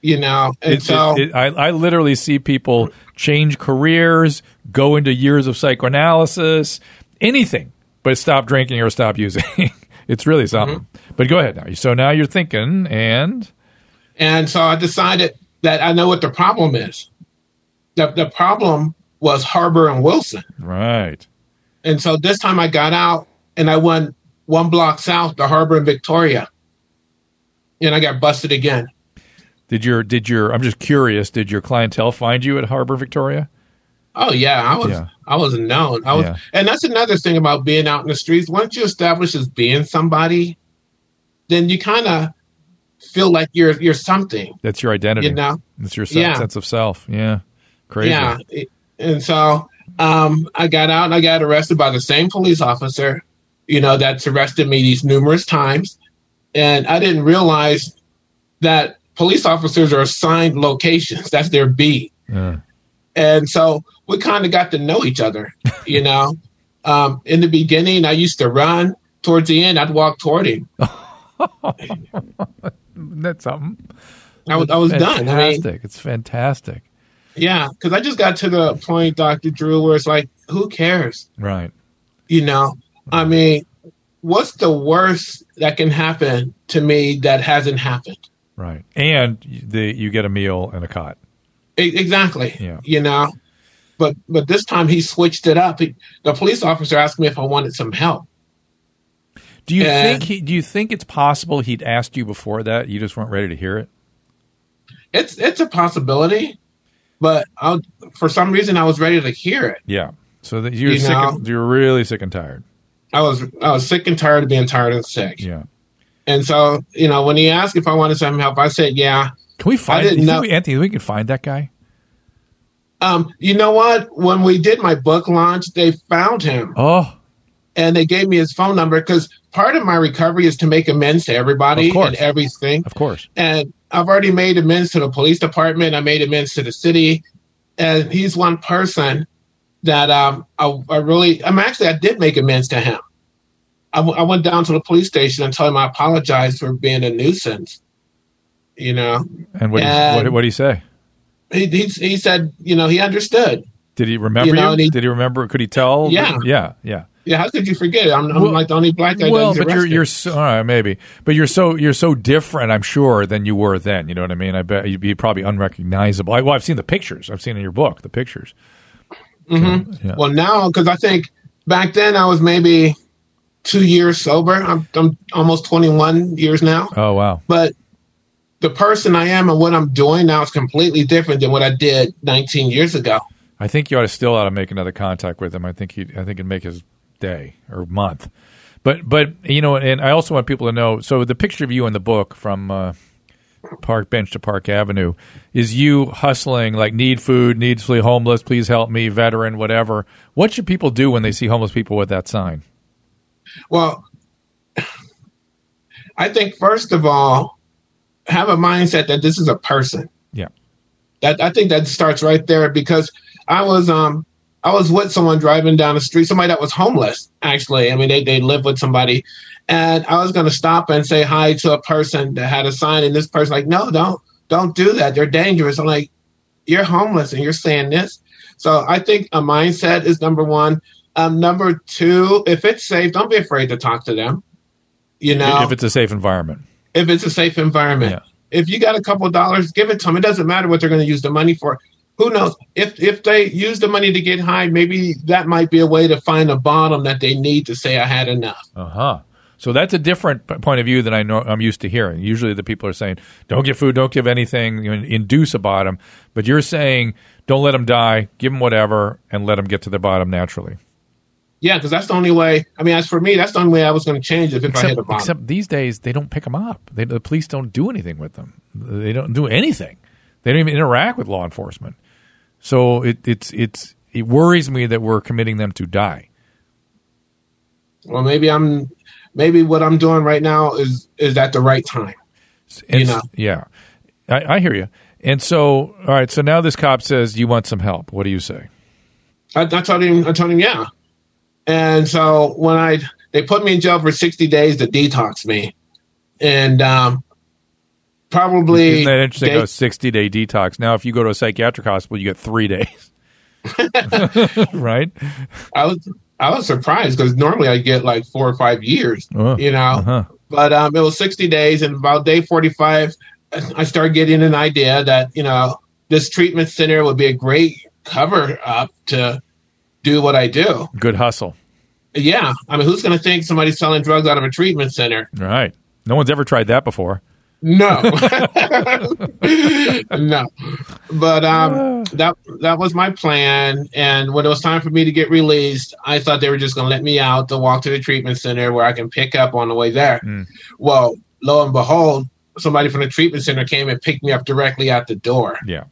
You know, and it, so it, it, I, I literally see people change careers, go into years of psychoanalysis, anything, but stop drinking or stop using. it's really something. Mm-hmm. But go ahead now. So now you're thinking, and and so I decided that I know what the problem is the, the problem was Harbor and Wilson. Right. And so this time I got out and I went one block south to Harbor and Victoria. And I got busted again. Did your did your I'm just curious, did your clientele find you at Harbor Victoria? Oh yeah, I was Yeah. I was known. I was, Yeah. and that's another thing about being out in the streets. Once you establish as being somebody, then you kind of feel like you're you're something. That's your identity. You know? It's your se- Yeah. sense of self. Yeah. Crazy. Yeah, and so um, I got out and I got arrested by the same police officer, you know, that's arrested me these numerous times, and I didn't realize that police officers are assigned locations. That's their beat. Yeah. and so we kind of got to know each other you know um, in the beginning i used to run towards the end i'd walk toward him That's something. i was, I was done i mean it's fantastic. Yeah because i just got to the point dr drew where it's like who cares Right. you know i mean what's the worst that can happen to me that hasn't happened Right. And the, you get a meal and a cot. Exactly Yeah. you know but but this time he switched it up he, the police officer asked me if i wanted some help Do you And- think he, do you think it's possible he'd asked you before that? You just weren't ready to hear it? it's it's a possibility, but I, for some reason I was ready to hear it. Yeah. So that you're You sick know? of, you're really sick and tired. I was I was sick and tired of being tired and sick. Yeah. And so you know when he asked if I wanted some help, I said yeah. Can we find I didn't know- we- Anthony, we can find that guy? Um, you know what? When we did my book launch, they found him Oh, and they gave me his phone number because part of my recovery is to make amends to everybody and everything. of course. And I've already made amends to the police department. I made amends to the city, and he's one person that um, I, I really, I'm actually, I did make amends to him. I, w- I went down to the police station and told him I apologized for being a nuisance. You know, And what, And- what what did he say? he, he he said, you know, he understood. Did he remember you? You know, and he- did he remember? Could he tell? Yeah. Yeah. Yeah. Yeah, how could you forget it? I'm, I'm Well- like the only black guy. well, but you're you're so, right, maybe, but you're so you're so different. I'm sure than you were then. You know what I mean? I bet you'd be probably unrecognizable. I, well, I've seen the pictures. I've seen in your book the pictures. Mhm. Yeah. Well, now because I think back then I was maybe two years sober. I'm, I'm almost 21 years now. Oh wow. but the person I am and what I'm doing now is completely different than what I did 19 years ago. I think you ought to still ought to make another contact with him. I think he I think it'd make his day or month. But but you know, and I also want people to know. So the picture of you in the book from uh, Park Bench to Park Avenue is you hustling like need food, needs flee homeless, please help me, veteran, whatever. What should people do when they see homeless people with that sign? Well, I think first of all, have a mindset that this is a person. Yeah. That I think that starts right there because I was um I was with someone driving down the street, somebody that was homeless. Actually, I mean they they lived with somebody, and I was going to stop and say hi to a person that had a sign, and this person like, no, don't don't do that. They're dangerous. I'm like, you're homeless and you're saying this. So I think a mindset is number one. Um, number two, if it's safe, don't be afraid to talk to them. You know, If it's a safe environment. if it's a safe environment. Yeah. If you got a couple of dollars, give it to them. It doesn't matter what they're going to use the money for. Who knows? If if they use the money to get high, maybe that might be a way to find a bottom that they need to say I had enough. Uh huh. So that's a different p- point of view than I know I'm used to hearing. Usually, the people are saying, "Don't give food, don't give anything, you know, induce a bottom." But you're saying, "Don't let them die, give them whatever, and let them get to the bottom naturally." Yeah, because that's the only way. I mean, as for me, that's the only way I was going to change it if I hit a Except, bottom. except these days, they don't pick them up. They, the police don't do anything with them. They don't do anything. They don't even interact with law enforcement. So it, it's it's it worries me that we're committing them to die. well, maybe I'm. Maybe what I'm doing right now is is at the right time. And You know. yeah, I, I hear you. And so, all right. So now this cop says you want some help. What do you say? I, I told him, I told him, yeah. And so when I, they put me in jail for 60 days to detox me. And um, probably. Isn't that interesting? they- A sixty day detox. Now, if you go to a psychiatric hospital, you get three days. right? I was, I was surprised because normally I get like four or five years, Oh, you know. uh-huh. But um, it was 60 days, and about day 45, I started getting an idea that, you know, this treatment center would be a great cover up to do what I do. Good hustle. Yeah. I mean, who's going to think somebody's selling drugs out of a treatment center? Right. No one's ever tried that before. No. no, but um, that that was my plan. And when it was time for me to get released, I thought they were just going to let me out to walk to the treatment center where I can pick up on the way there. Mm. Well, lo and behold, somebody from the treatment center came and picked me up directly at the door. Yeah.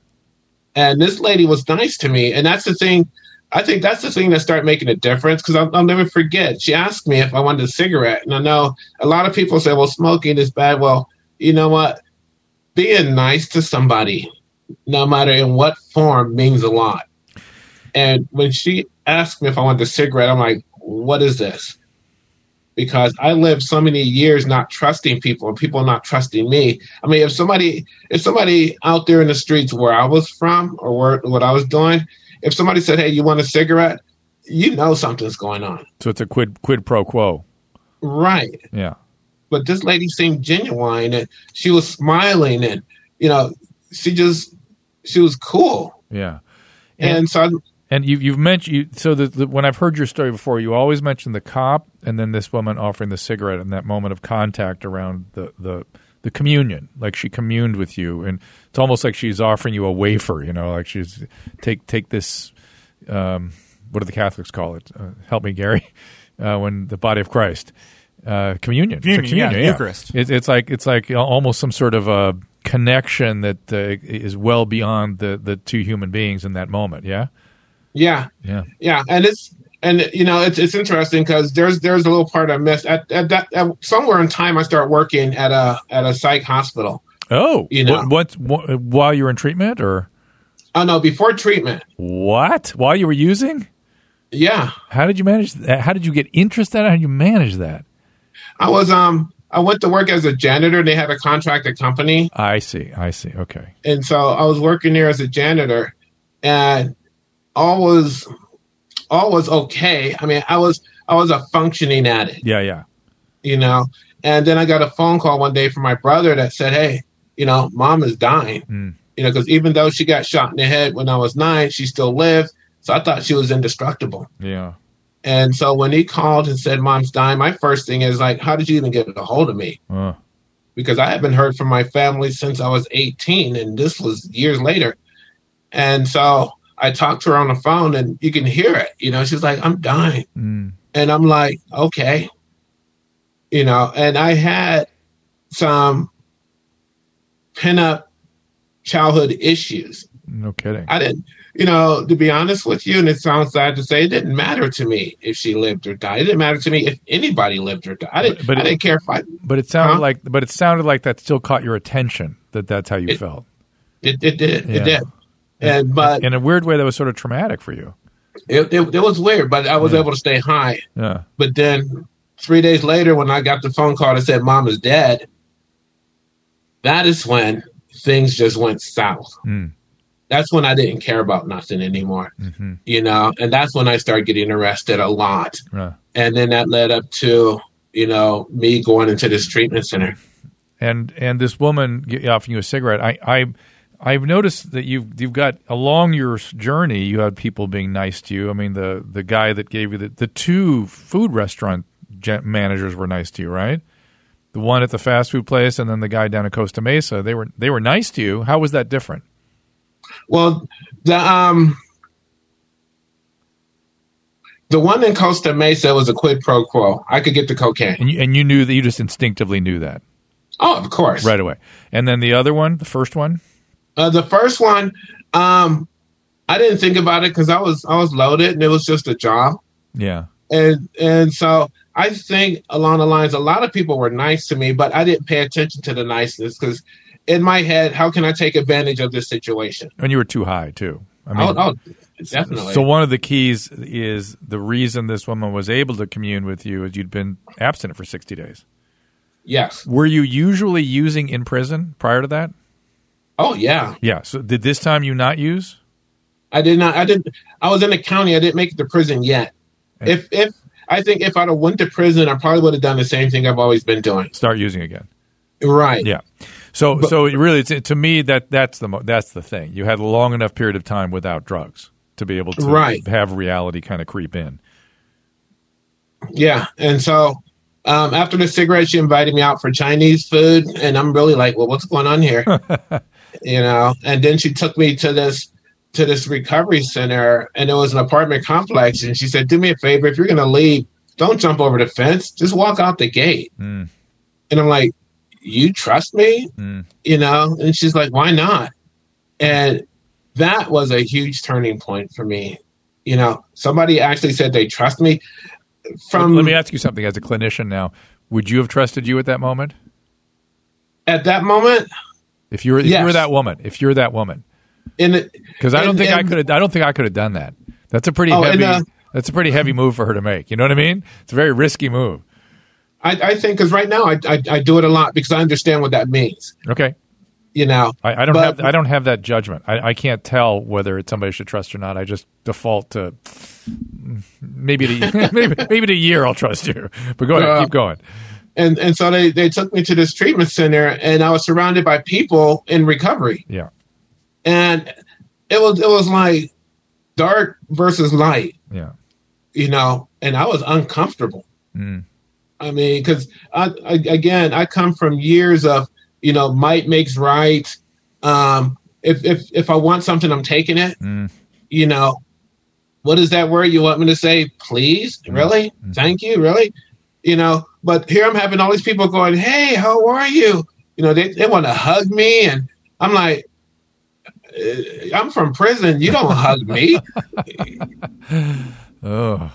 And this lady was nice to me, and that's the thing. I think that's the thing that started making a difference because I'll, I'll never forget. She asked me if I wanted a cigarette, and I know a lot of people say, "Well, smoking is bad." Well, you know what? Being nice to somebody, no matter in what form, means a lot. And when she asked me if I wanted a cigarette, I'm like, "What is this?" Because I lived so many years not trusting people and people not trusting me. I mean, if somebody, if somebody out there in the streets where I was from or where, what I was doing, if somebody said, "Hey, you want a cigarette?" you know something's going on, So it's a quid quid pro quo. right? Yeah. But this lady seemed genuine, and she was smiling, and you know, she just she was cool, Yeah. and so I, And you, you've mentioned you, so the, the, when I've heard your story before, you always mention the cop and then this woman offering the cigarette in that moment of contact around the, the the communion, like she communed with you, and it's almost like she's offering you a wafer, you know, like she's take take this. Um, what do the Catholics call it? Uh, help me, Gary. Uh, when the body of Christ, uh, communion, It's a Communion, yeah, Eucharist. It, it's like it's like almost some sort of a connection that uh, is well beyond the the two human beings in that moment. Yeah, yeah, yeah. yeah, and it's and you know it's it's interesting because there's there's a little part I missed at, at that at somewhere in time I start working at a at a psych hospital. Oh, You know. what, what, what? While you're in treatment, or Oh no, before treatment, what? While you were using? yeah, How did you manage that? How did you get interest in it? How did you manage that? I was um I went to work as a janitor. They had a contracted company, I see. I see. Okay. and so I was working there as a janitor, and all was all was okay. I mean, I was I was a functioning addict, Yeah. Yeah. you know. And then I got a phone call one day from my brother that said, "Hey, you know, mom is dying." Mm. You know, because even though she got shot in the head when I was nine, she still lived. So I thought she was indestructible. Yeah. And so when he called and said, "Mom's dying," my first thing is like, "How did you even get a hold of me?" Uh, because I haven't heard from my family since I was 18, and this was years later. And so I talked to her on the phone, and you can hear it. You know, she's like, "I'm dying," mm, and I'm like, "Okay," you know. And I had some pin up childhood issues. no kidding. I didn't, you know, to be honest with you, and it sounds sad to say, it didn't matter to me if she lived or died. It didn't matter to me if anybody lived or died. I didn't, But- but I it- didn't care if I. but it sounded Huh? like. But it sounded like that still caught your attention. That that's how you It- felt. It, it did. Yeah. It did. And but In a weird way, that was sort of traumatic for you. It, it, it was weird, but I was Yeah. able to stay high. Yeah. But then three days later, when I got the phone call that said mom is dead, that is when things just went south. Mm. That's when I didn't care about nothing anymore, hmm you know, and that's when I started getting arrested a lot. Yeah. And then that led up to, you know, me going into this treatment center. and and this woman offering you a cigarette. I I I've noticed that you've you've got along your journey, you had people being nice to you. I mean, the the guy that gave you the the two food restaurant managers were nice to you, right? The one at the fast food place, and then the guy down at Costa Mesa. They were they were nice to you. How was that different? Well, the um the one in Costa Mesa was a quid pro quo. I could get the cocaine. And you, and you knew that you just instinctively knew that Oh, of course. right away. And then the other one, the first one, Uh, the first one, um, I didn't think about it because I was I was loaded and it was just a job, yeah, and and so I think along the lines, a lot of people were nice to me, but I didn't pay attention to the niceness because in my head, how can I take advantage of this situation? and you were too high too. I mean, oh, oh, definitely. So one of the keys is the reason this woman was able to commune with you is you'd been abstinent for 60 days. yes. Were you usually using in prison prior to that? Oh yeah. Yeah. So did this time you not use? I did not. I didn't. I was in the county. I didn't make it to prison yet. If if I think if I'd have went to prison, I probably would have done the same thing I've always been doing. Start using again. Right. Yeah. So so it really to me that that's the mo- that's the thing. You had a long enough period of time without drugs to be able to Right. have reality kind of creep in. Yeah. And so Um, after the cigarette, she invited me out for Chinese food, and I'm really like, well, what's going on here? you know. And then she took me to this to this recovery center, and it was an apartment complex. And she said, "Do me a favor, if you're going to leave, don't jump over the fence. Just walk out the gate." Mm. And I'm like, "You trust me?" Mm. You know. And she's like, "Why not?" And that was a huge turning point for me. You know, somebody actually said they trust me. From Let me ask you something as a clinician now. Would you have trusted you at that moment? at that moment, If you were if Yes. you were that woman, if you're that woman. Because I don't And- think I could have I don't think I could have done that. That's a pretty Oh, and, heavy uh, that's a pretty heavy move for her to make. You know what I mean? It's a very risky move. I, I think because right now I, I I do it a lot because I understand what that means. Okay. You know, I, I don't But- have I don't have that judgment. I, I can't tell whether it's somebody should trust or not. I just default to maybe the maybe, maybe the year I'll trust you. But go ahead, Yeah. keep going. and and so they they took me to this treatment center, and I was surrounded by people in recovery, Yeah, and it was it was like dark versus light, yeah, you know, and I was uncomfortable. Mm. I mean, because I, I again I come from years of you know might makes right. Um, if if if I want something, I'm taking it. Mm. You know, what is that word you want me to say? Please, really? Thank you, really? You know, but here I'm having all these people going, "Hey, how are you?" You know, they they want to hug me, and I'm like, "Uh, I'm from prison. You don't hug me. Oh,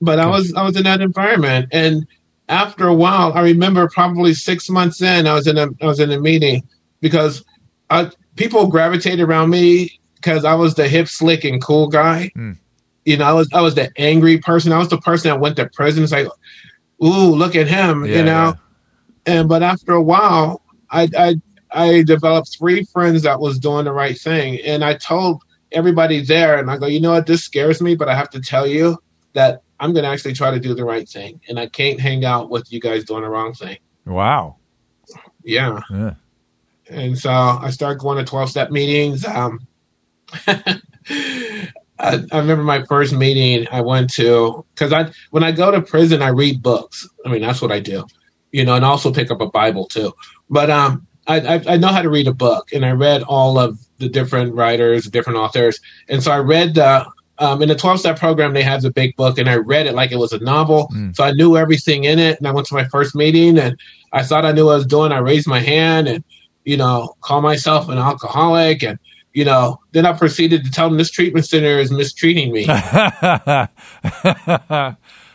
but I was I was in that environment, and after a while, I remember probably six months in, I was in a I was in a meeting because I, people gravitated around me because I was the hip, slick, and cool guy. Hmm. You know, I was I was the angry person. I was the person that went to prison. It's like, ooh, look at him. Yeah, you know, and but after a while, I I I developed three friends that was doing the right thing, and I told everybody there, and I go, you know what, this scares me, but I have to tell you that I'm going to actually try to do the right thing, and I can't hang out with you guys doing the wrong thing. wow. Yeah, Yeah. and so I started going to 12 step meetings. Um, I, I remember my first meeting I went to because I when I go to prison I read books. I mean that's what I do, you know, and also pick up a Bible too. But um, I, I I know how to read a book, and I read all of the different writers, different authors, and so I read the. Um, in the 12 step program, they have the big book, and I read it like it was a novel. Mm. So I knew everything in it. And I went to my first meeting, and I thought I knew what I was doing. I raised my hand and, you know, call myself an alcoholic. And, you know, then I proceeded to tell them this treatment center is mistreating me. I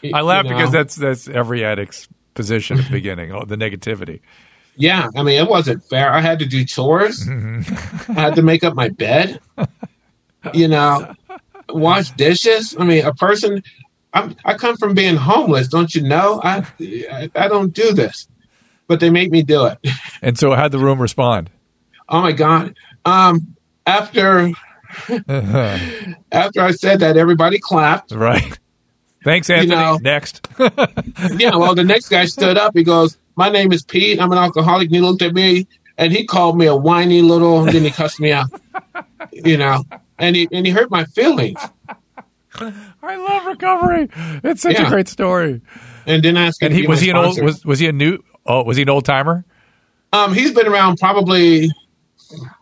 laugh You because that's that's every addict's position at the beginning. the negativity. Yeah, I mean, it wasn't fair. I had to do chores. I had to make up my bed. You know, wash dishes. I mean, a person. I'm, I come from being homeless. Don't you know? I, I I don't do this, but they make me do it. And so, how'd the room respond? Oh my god. Um, after after I said that, everybody clapped. right. Thanks, Anthony. know- Next. Yeah. Well, the next guy stood up. He goes, "My name is Pete. I'm an alcoholic." And he looked at me and he called me a whiny little. And then he cussed me out. You know, and he and he hurt my feelings. I love recovery. It's such a great story. And then asked. And him he was he an old was was he a new oh was he an old timer? Um, he's been around probably.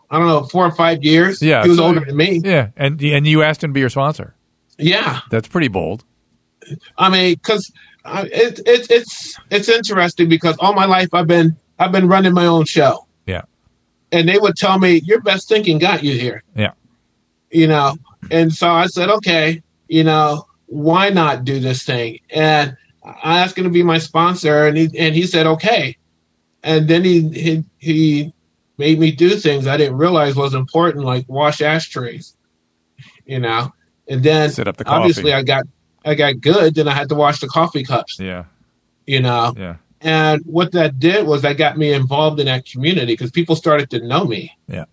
I don't know, four or five years. Yeah, he was so- older than me. Yeah, and and you asked him to be your sponsor. Yeah, That's pretty bold. I mean, because it, it, it's it's interesting because all my life I've been I've been running my own show, Yeah, and they would tell me your best thinking got you here, yeah. You know. And so I said, okay, you know, why not do this thing? And I asked him to be my sponsor, and he and he said okay. And then he he he made me do things I didn't realize was important, like wash ashtrays, you know. And then Set up the coffee. obviously I got I got good. Then I had to wash the coffee cups, Yeah, you know. yeah, And what that did was that got me involved in that community because people started to know me. yeah.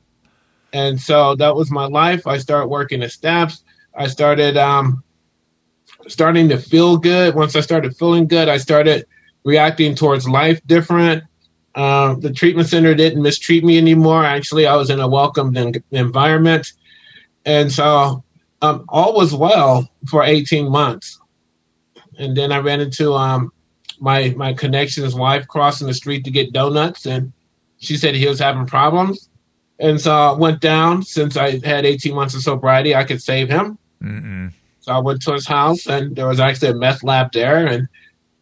And so that was my life. I started working at Steps. I started um, starting to feel good. Once I started feeling good, I started reacting towards life different. Um, the treatment center didn't mistreat me anymore. Actually, I was in a welcomed en- environment. And so um, all was well for 18 months. And then I ran into um, my my connection's wife crossing the street to get donuts, and she said he was having problems, and so I went down. Since I had 18 months of sobriety, I could save him. Mm-mm. So I went to his house, and there was actually a meth lab there, and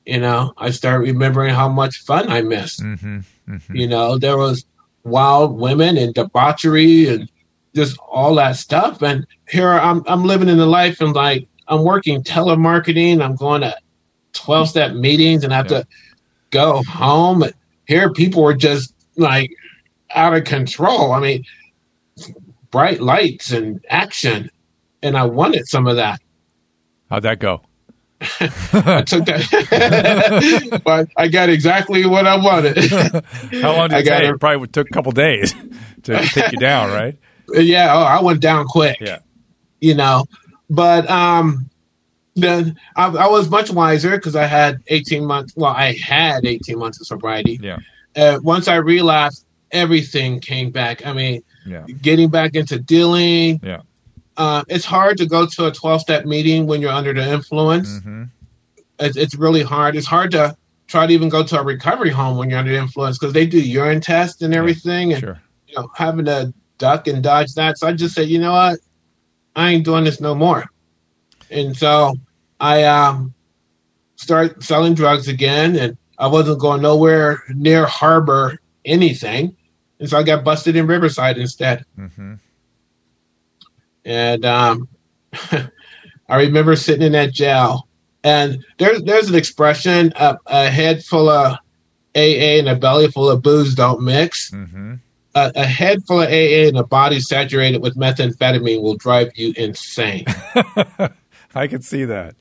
you know I started remembering how much fun I missed. Mm-hmm. Mm-hmm. You know, there was wild women and debauchery and just all that stuff. And here I'm I'm living in the life and like I'm working telemarketing. I'm going to 12 step meetings and I have Yeah. to go home. And here people were just like out of control. I mean, bright lights and action. And I wanted some of that. How'd that go? I took that, but I got exactly what I wanted. How long did I it got take? it. It probably took a couple days to take you down, right? yeah, oh, I went down quick. Yeah. you know. But um, then I, I was much wiser because I had 18 months. Well, I had 18 months of sobriety. Yeah. Uh, once I relapsed, everything came back. I mean, Yeah. getting back into dealing. Yeah. Uh, it's hard to go to a 12 step meeting when you're under the influence. hmm It's, it's really hard. It's hard to try to even go to a recovery home when you're under the influence because they do urine tests and everything. And Sure. you know, having to duck and dodge that. So I just said, you know what? I ain't doing this no more. And so I um started selling drugs again and I wasn't going nowhere near harbor anything. And so I got busted in Riverside instead. hmm And um I remember sitting in that jail and there's there's an expression a, a head full of AA and a belly full of booze don't mix. hmm a, a head full of AA and a body saturated with methamphetamine will drive you insane. I can see that.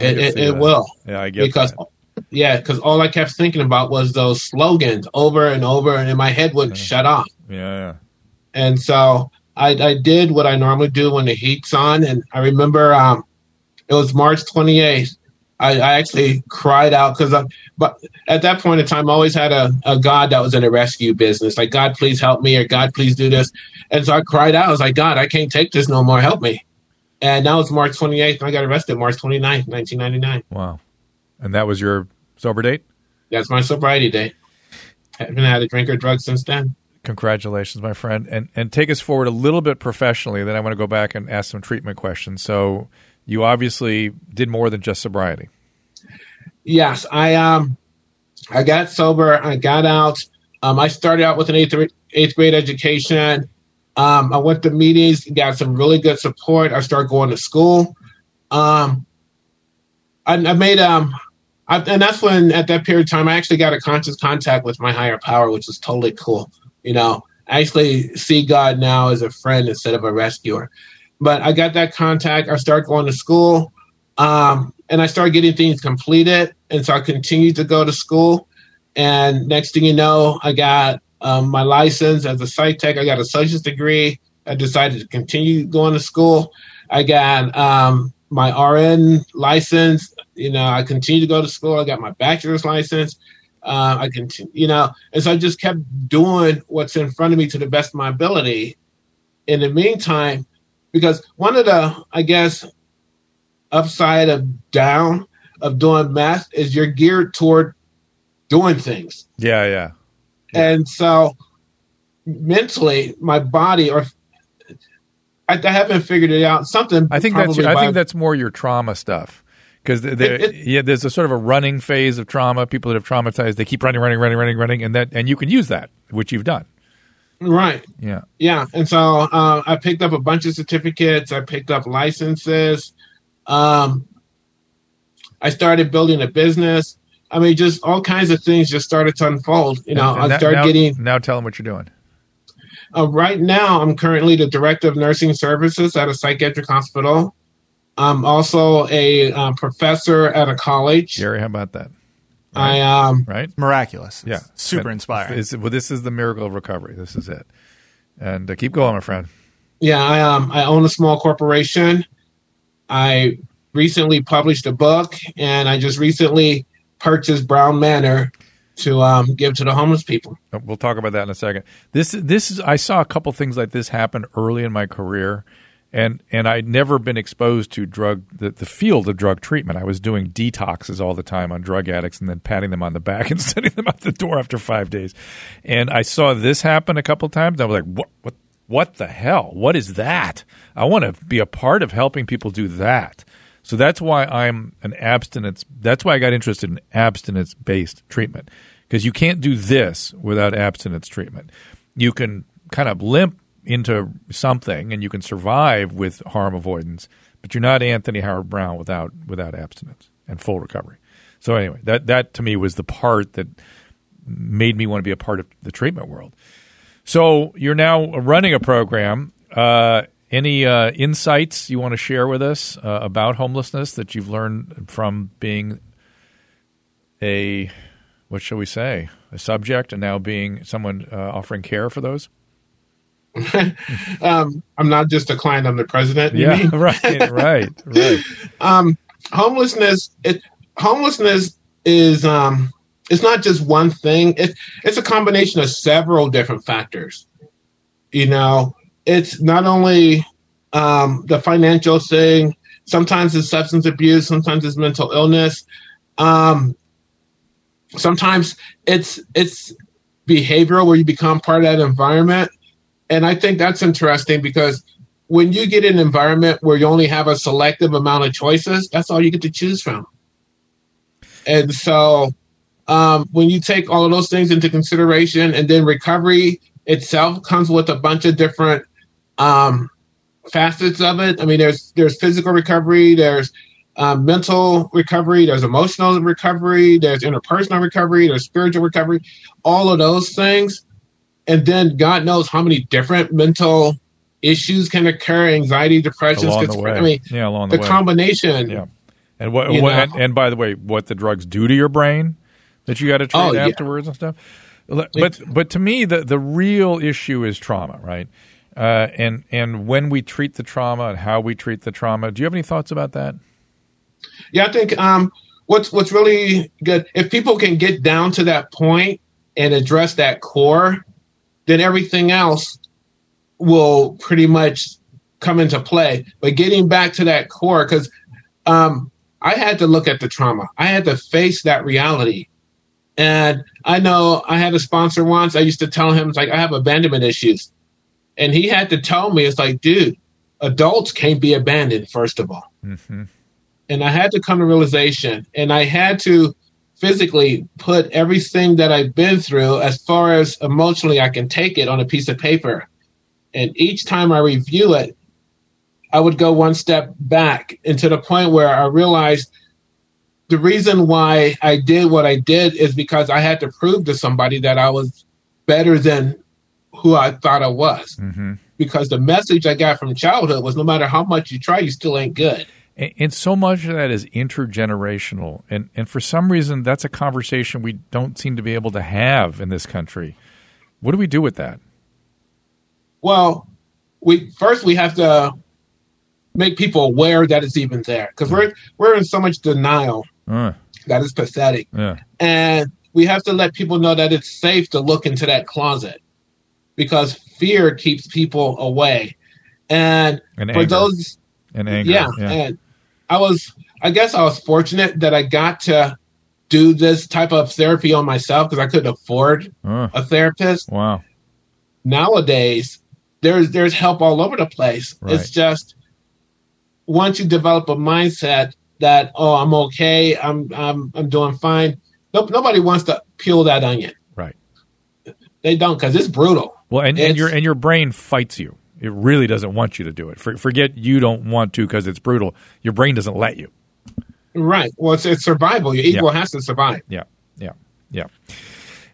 I It, it, it will Yeah, I get because that. Yeah, because all I kept thinking about was those slogans over and over, and my head wouldn't shut off. Yeah, yeah. And so I, I did what I normally do when the heat's on, and I remember um, it was March 28th. I, I actually cried out because I, but at that point in time, I always had a, a God that was in the rescue business. Like, God, please help me, or God, please do this. And so I cried out. I was like, God, I can't take this no more. Help me. And that was March 28th, and I got arrested March 29th, 1999. Wow. And that was your sober date? That's my sobriety date. Haven't had a drink or drug since then. Congratulations, my friend. And and take us forward a little bit professionally. Then I want to go back and ask some treatment questions. So you obviously did more than just sobriety. Yes, I um, I got sober. I got out. Um, I started out with an eighth eighth grade education. Um, I went to meetings, got some really good support. I started going to school. Um, I, I made um, I, and that's when at that period of time I actually got a conscious contact with my higher power, which was totally cool. You know, I actually see God now as a friend instead of a rescuer. But I got that contact. I started going to school. Um, and I started getting things completed. And so I continued to go to school. And next thing you know, I got um, my license as a psych tech. I got a associate's degree. I decided to continue going to school. I got um, my RN license. You know, I continued to go to school. I got my bachelor's license. Uh, I continue, you know, and so I just kept doing what's in front of me to the best of my ability. In the meantime, because one of the, I guess, upside of down of doing math is you're geared toward doing things. Yeah, yeah. And so mentally, my body or I, I haven't figured it out. Something I think that's I think that's more your trauma stuff. Because there, It- it- yeah, there's a sort of a running phase of trauma. People that have traumatized, they keep running, running, running, running, running, and that, and you can use that, which you've done. right. Yeah, Yeah, and so uh, I picked up a bunch of certificates. I picked up licenses. Um, I started building a business. I mean, just all kinds of things just started to unfold. You know, I started now, getting. now. Tell them what you're doing. Uh, right now, I'm currently the director of nursing services at a psychiatric hospital. I'm also a uh, professor at a college. Gary, how about that? I um, Right? Miraculous. It's Yeah, Super And inspiring. it's- well, this is the miracle of recovery. This is it. And uh, keep going, my friend. yeah, I um, I own a small corporation. I recently published a book, and I just recently purchased Brown Manor to um, give to the homeless people. We'll talk about that in a second. This this is I saw a couple things like this happen early in my career, and and I'd never been exposed to drug the, the field of drug treatment. I was doing detoxes all the time on drug addicts, and then patting them on the back and sending them out the door after five days. And I saw this happen a couple times. I was like, what what what the hell? What is that? I want to be a part of helping people do that. So that's why I'm an abstinence. That's why I got interested in abstinence based treatment because you can't do this without abstinence treatment. You can kind of limp into something and you can survive with harm avoidance, but you're not Anthony Howard Brown without without abstinence and full recovery. So anyway, that that to me was the part that made me want to be a part of the treatment world. So you're now running a program. Uh, any uh, insights you want to share with us uh, about homelessness that you've learned from being a what shall we say a subject and now being someone uh, offering care for those? um, I'm not just a client; I'm the president. Yeah, right, right, right. Um, homelessness. It homelessness is um, it's not just one thing. It, it's a combination of several different factors. You know, it's not only um, the financial thing. Sometimes it's substance abuse. Sometimes it's mental illness. Um, sometimes it's it's behavioral where you become part of that environment and I think that's interesting because when you get in an environment where you only have a selective amount of choices, that's all you get to choose from. And so um, when you take all of those things into consideration, and then recovery itself comes with a bunch of different um, facets of it. I mean, there's there's physical recovery, there's um, mental recovery, there's emotional recovery, there's interpersonal recovery, there's spiritual recovery. All of those things and then God knows how many different mental issues can occur: anxiety, depression, along the way. I mean, yeah, along the, the way. combination. Yeah, and what, what and, and, by the way, what the drugs do to your brain that you got to treat oh, afterwards yeah. and stuff. But but to me, the the real issue is trauma, right? Uh, and and when we treat the trauma and how we treat the trauma. Do you have any thoughts about that? Yeah, I think um, what's what's really good if people can get down to that point and address that core then everything else will pretty much come into play. But getting back to that core, because um, I had to look at the trauma, I had to face that reality. And I know I had a sponsor once. I used to tell him, it's like, I have abandonment issues. And he had to tell me, it's like, dude, adults can't be abandoned, first of all. Mm-hmm. And I had to come to realization and I had to physically put everything that I've been through as far as emotionally I can take it on a piece of paper. And each time I review it, I would go one step back and to the point where I realized the reason why I did what I did is because I had to prove to somebody that I was better than who I thought I was. Mm-hmm. Because the message I got from childhood was no matter how much you try, you still ain't good. And, and so much of that is intergenerational. And, and for some reason, that's a conversation we don't seem to be able to have in this country. What do we do with that? Well, we first we have to make people aware that it's even there because we're we're in so much denial uh, that is pathetic. Yeah. And we have to let people know that it's safe to look into that closet because fear keeps people away. And, and for those and anger, yeah, yeah. And I was, I guess I was fortunate that I got to do this type of therapy on myself because I couldn't afford uh, a therapist. Wow. Nowadays, there's there's help all over the place. Right. It's just once you develop a mindset that oh I'm okay, I'm I'm I'm doing fine. Nope, nobody wants to peel that onion. Right. They don't because it's brutal. Well, and, and your and your brain fights you. It really doesn't want you to do it. For, forget you don't want to because it's brutal. Your brain doesn't let you. Right. Well, it's, it's survival. Your ego yeah. has to survive. Yeah. Yeah. Yeah.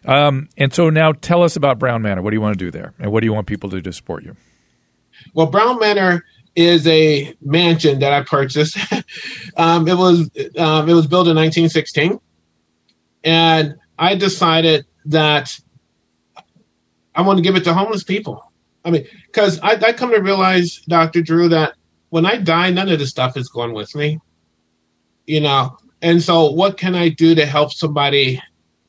Um, and so now tell us about Brown Manor. What do you want to do there? And what do you want people to do to support you? Well, Brown Manor is a mansion that I purchased. um, it was um, it was built in 1916, and I decided that I want to give it to homeless people. I mean, because I, I come to realize, Dr. Drew, that when I die, none of this stuff is going with me. You know, and so what can I do to help somebody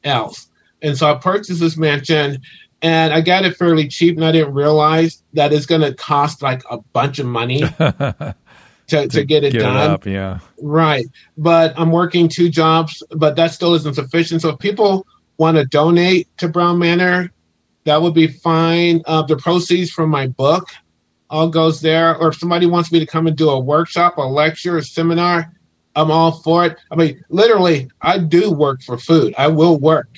else? And so I purchased this mansion and I got it fairly cheap, and I didn't realize that it's going to cost like a bunch of money to, to, to, get it Get done. it up, yeah. Right. But I'm working two jobs, but that still isn't sufficient. So if people want to donate to Brown Manor, that would be fine. Uh, the proceeds from my book all goes there. Or if somebody wants me to come and do a workshop, a lecture, a seminar, I'm all for it. I mean, literally, I do work for food. I will work,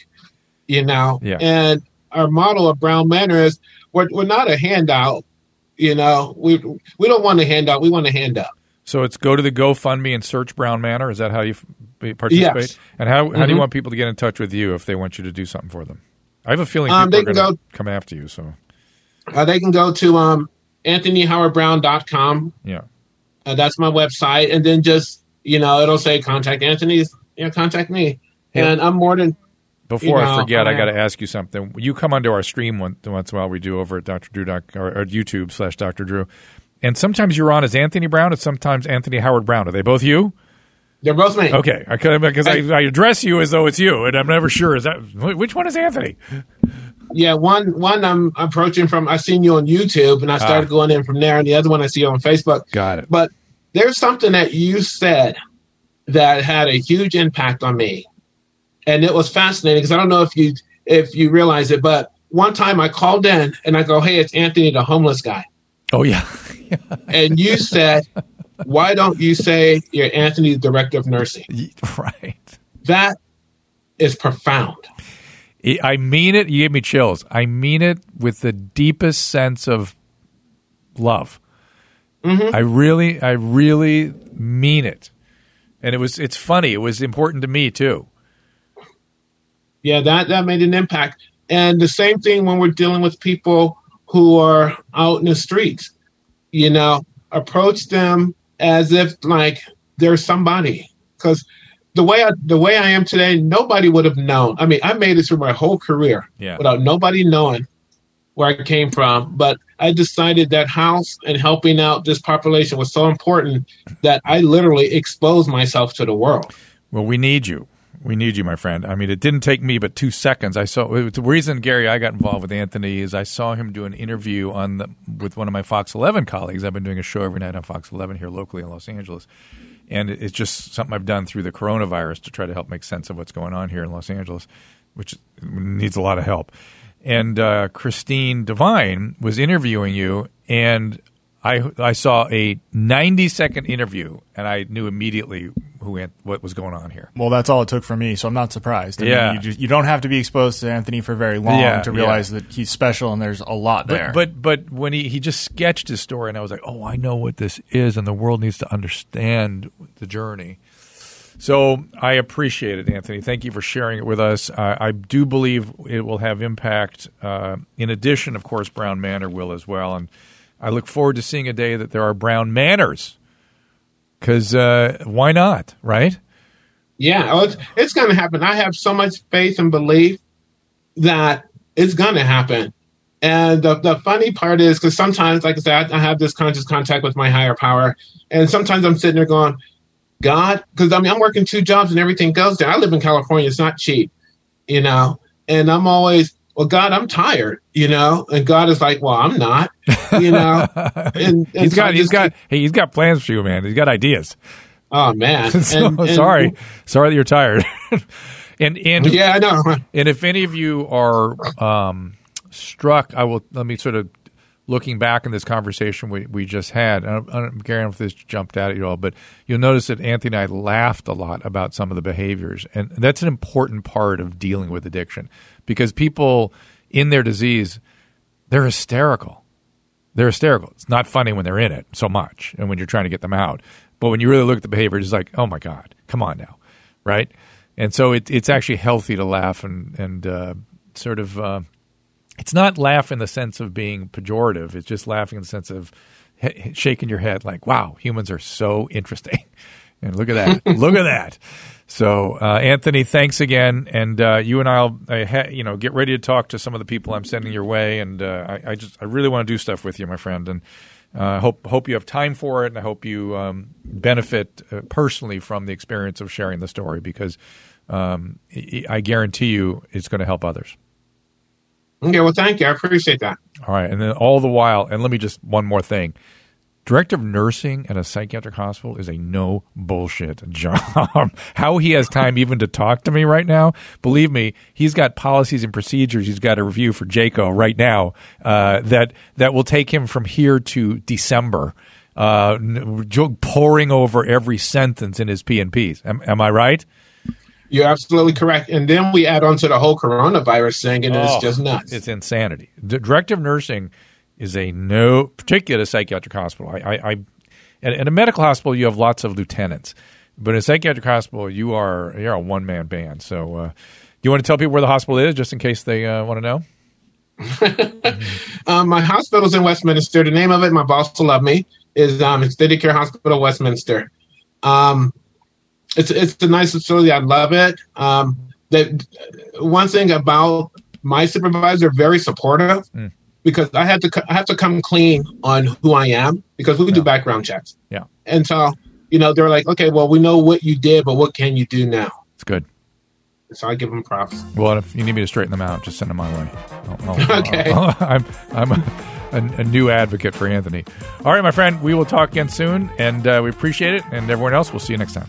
you know. Yeah. And our model of Brown Manor is we're, we're not a handout. You know, we we don't want a handout. We want a handout. So it's go to the GoFundMe and search Brown Manor. Is that how you f- participate? Yes. And how, how do you Mhm. want people to get in touch with you if they want you to do something for them? I have a feeling Um, they going can go, come after you. So Uh, they can go to um, anthonyhowardbrown.com. yeah, Uh, that's my website, and then just you know it'll say contact Anthony's. You know, contact me, Yeah. and I'm more than Before You I forget, I I- got to ask you something. You come onto our stream once, once in a while. We do over at Dr. Drew doc, or, or YouTube slash Dr. Drew, and sometimes you're on as Anthony Brown, and sometimes Anthony Howard Brown. Are they both you? They're both me. Okay, I because I, I address you as though it's you, and I'm never sure is that which one is Anthony. Yeah, one one I'm approaching from. I seen you on YouTube, and I started Ah. going in from there, and the other one I see you on Facebook. Got it. But there's something that you said that had a huge impact on me, and it was fascinating because I don't know if you if you realize it, but one time I called in and I go, "Hey, it's Anthony, the homeless guy," Oh yeah, and you said, "Why don't you say you're Anthony, director of nursing?" right. That is profound. I- mean it. You gave me chills. I mean it with the deepest sense of love. Mm-hmm. I really, I really mean it. And it was, it's funny. It was important to me too. Yeah, that that made an impact. And the same thing when we're dealing with people who are out in the streets. You know, approach them as if like they're somebody. Because the way I the way I am today, nobody would have known. I mean, I made it through my whole career Yeah. without nobody knowing where I came from. But I decided that house and helping out this population was so important that I literally exposed myself to the world. Well, we need you. We need you, my friend. I mean, it didn't take me but two seconds. I saw the reason Gary I got involved with Anthony is I saw him do an interview on the, with one of my Fox 11 colleagues. I've been doing a show every night on Fox 11 here locally in Los Angeles, and it's just something I've done through the coronavirus to try to help make sense of what's going on here in Los Angeles, which needs a lot of help. And uh, Christine Devine was interviewing you, and I I saw a 90 second interview, and I knew immediately who what was going on here. Well, that's all it took for me, so I'm not surprised. I mean, Yeah. you, just, you don't have to be exposed to Anthony for very long Yeah, to realize that he's special and there's a lot there. But but but when he he just sketched his story, and I was like, oh, I know what this is, and the world needs to understand the journey. So I appreciate it, Anthony. Thank you for sharing it with us. I, I do believe it will have impact. Uh, in addition, of course, Brown Manor will as well, and I look forward to seeing a day that there are Brown Manors. Because uh, why not, right? Yeah, oh, it's, it's going to happen. I have so much faith and belief that it's going to happen. And the, the funny part is because sometimes, like I said, I, I have this conscious contact with my higher power. And sometimes I'm sitting there going, God, because I mean, I'm working two jobs and everything goes there. I live in California. It's not cheap, you know? And I'm always, well, God, I'm tired, you know? And God is like, well, I'm not, you know? And, and he's so got he's got hey, he's got plans for you, man. He's got ideas. oh, man. so, And- and- sorry, sorry that you're tired. and and Yeah, I know. and if any of you are um, struck, I will let me sort of looking back in this conversation we, we just had. I don't, I don't, Gary, I don't know if this jumped out at you all, but you'll notice that Anthony and I laughed a lot about some of the behaviors, and that's an important part of dealing with addiction because people in their disease they're hysterical. They're hysterical. It's not funny when they're in it so much, and when you're trying to get them out. But when you really look at the behavior, it's like, oh my god, come on now, right? And so it, it's actually healthy to laugh and and uh, sort of. Uh, it's not laugh in the sense of being pejorative. It's just laughing in the sense of he- shaking your head, like, "Wow, humans are so interesting." And look at that! look at that! So, uh, Anthony, thanks again, and uh, you and I'll, uh, ha- you know, get ready to talk to some of the people I'm sending your way, and uh, I, I just, I really want to do stuff with you, my friend, and uh, hope hope you have time for it, and I hope you um, benefit uh, personally from the experience of sharing the story because um, I I guarantee you it's going to help others. Okay, well, thank you. I appreciate that. All right, and then all the while, and let me just one more thing. Director of nursing at a psychiatric hospital is a no bullshit job. How he has time even to talk to me right now, believe me, he's got policies and procedures he's got to review for JCAHO right now uh, that that will take him from here to December, uh, poring over every sentence in his P and Ps. Am, am I right? You're absolutely correct. And then we add on to the whole coronavirus thing, and oh, it's just nuts. It's insanity. The director of nursing is a no, particularly at a psychiatric hospital. I, I, I at, a medical hospital, you have lots of lieutenants, but in a psychiatric hospital, you are you're a one man band. So, uh, you want to tell people where the hospital is, just in case they uh, want to know? um, my hospital's in Westminster. The name of it, my boss will love me, is um, Extended Care Hospital Westminster. Um, it's it's a nice facility. I love it. Um, that one thing about my supervisor, very supportive, mm. Because I had to I have to come clean on who I am because we yeah. do background checks. Yeah, and so you know they're like, okay, well we know what you did, but what can you do now? It's good. So I give them props. Well, if you need me to straighten them out, just send them my way. I'll, I'll, okay. i I'm I'm a, a, a, new advocate for Anthony. All right, my friend. We will talk again soon, and uh, we appreciate it. And everyone else, we'll see you next time.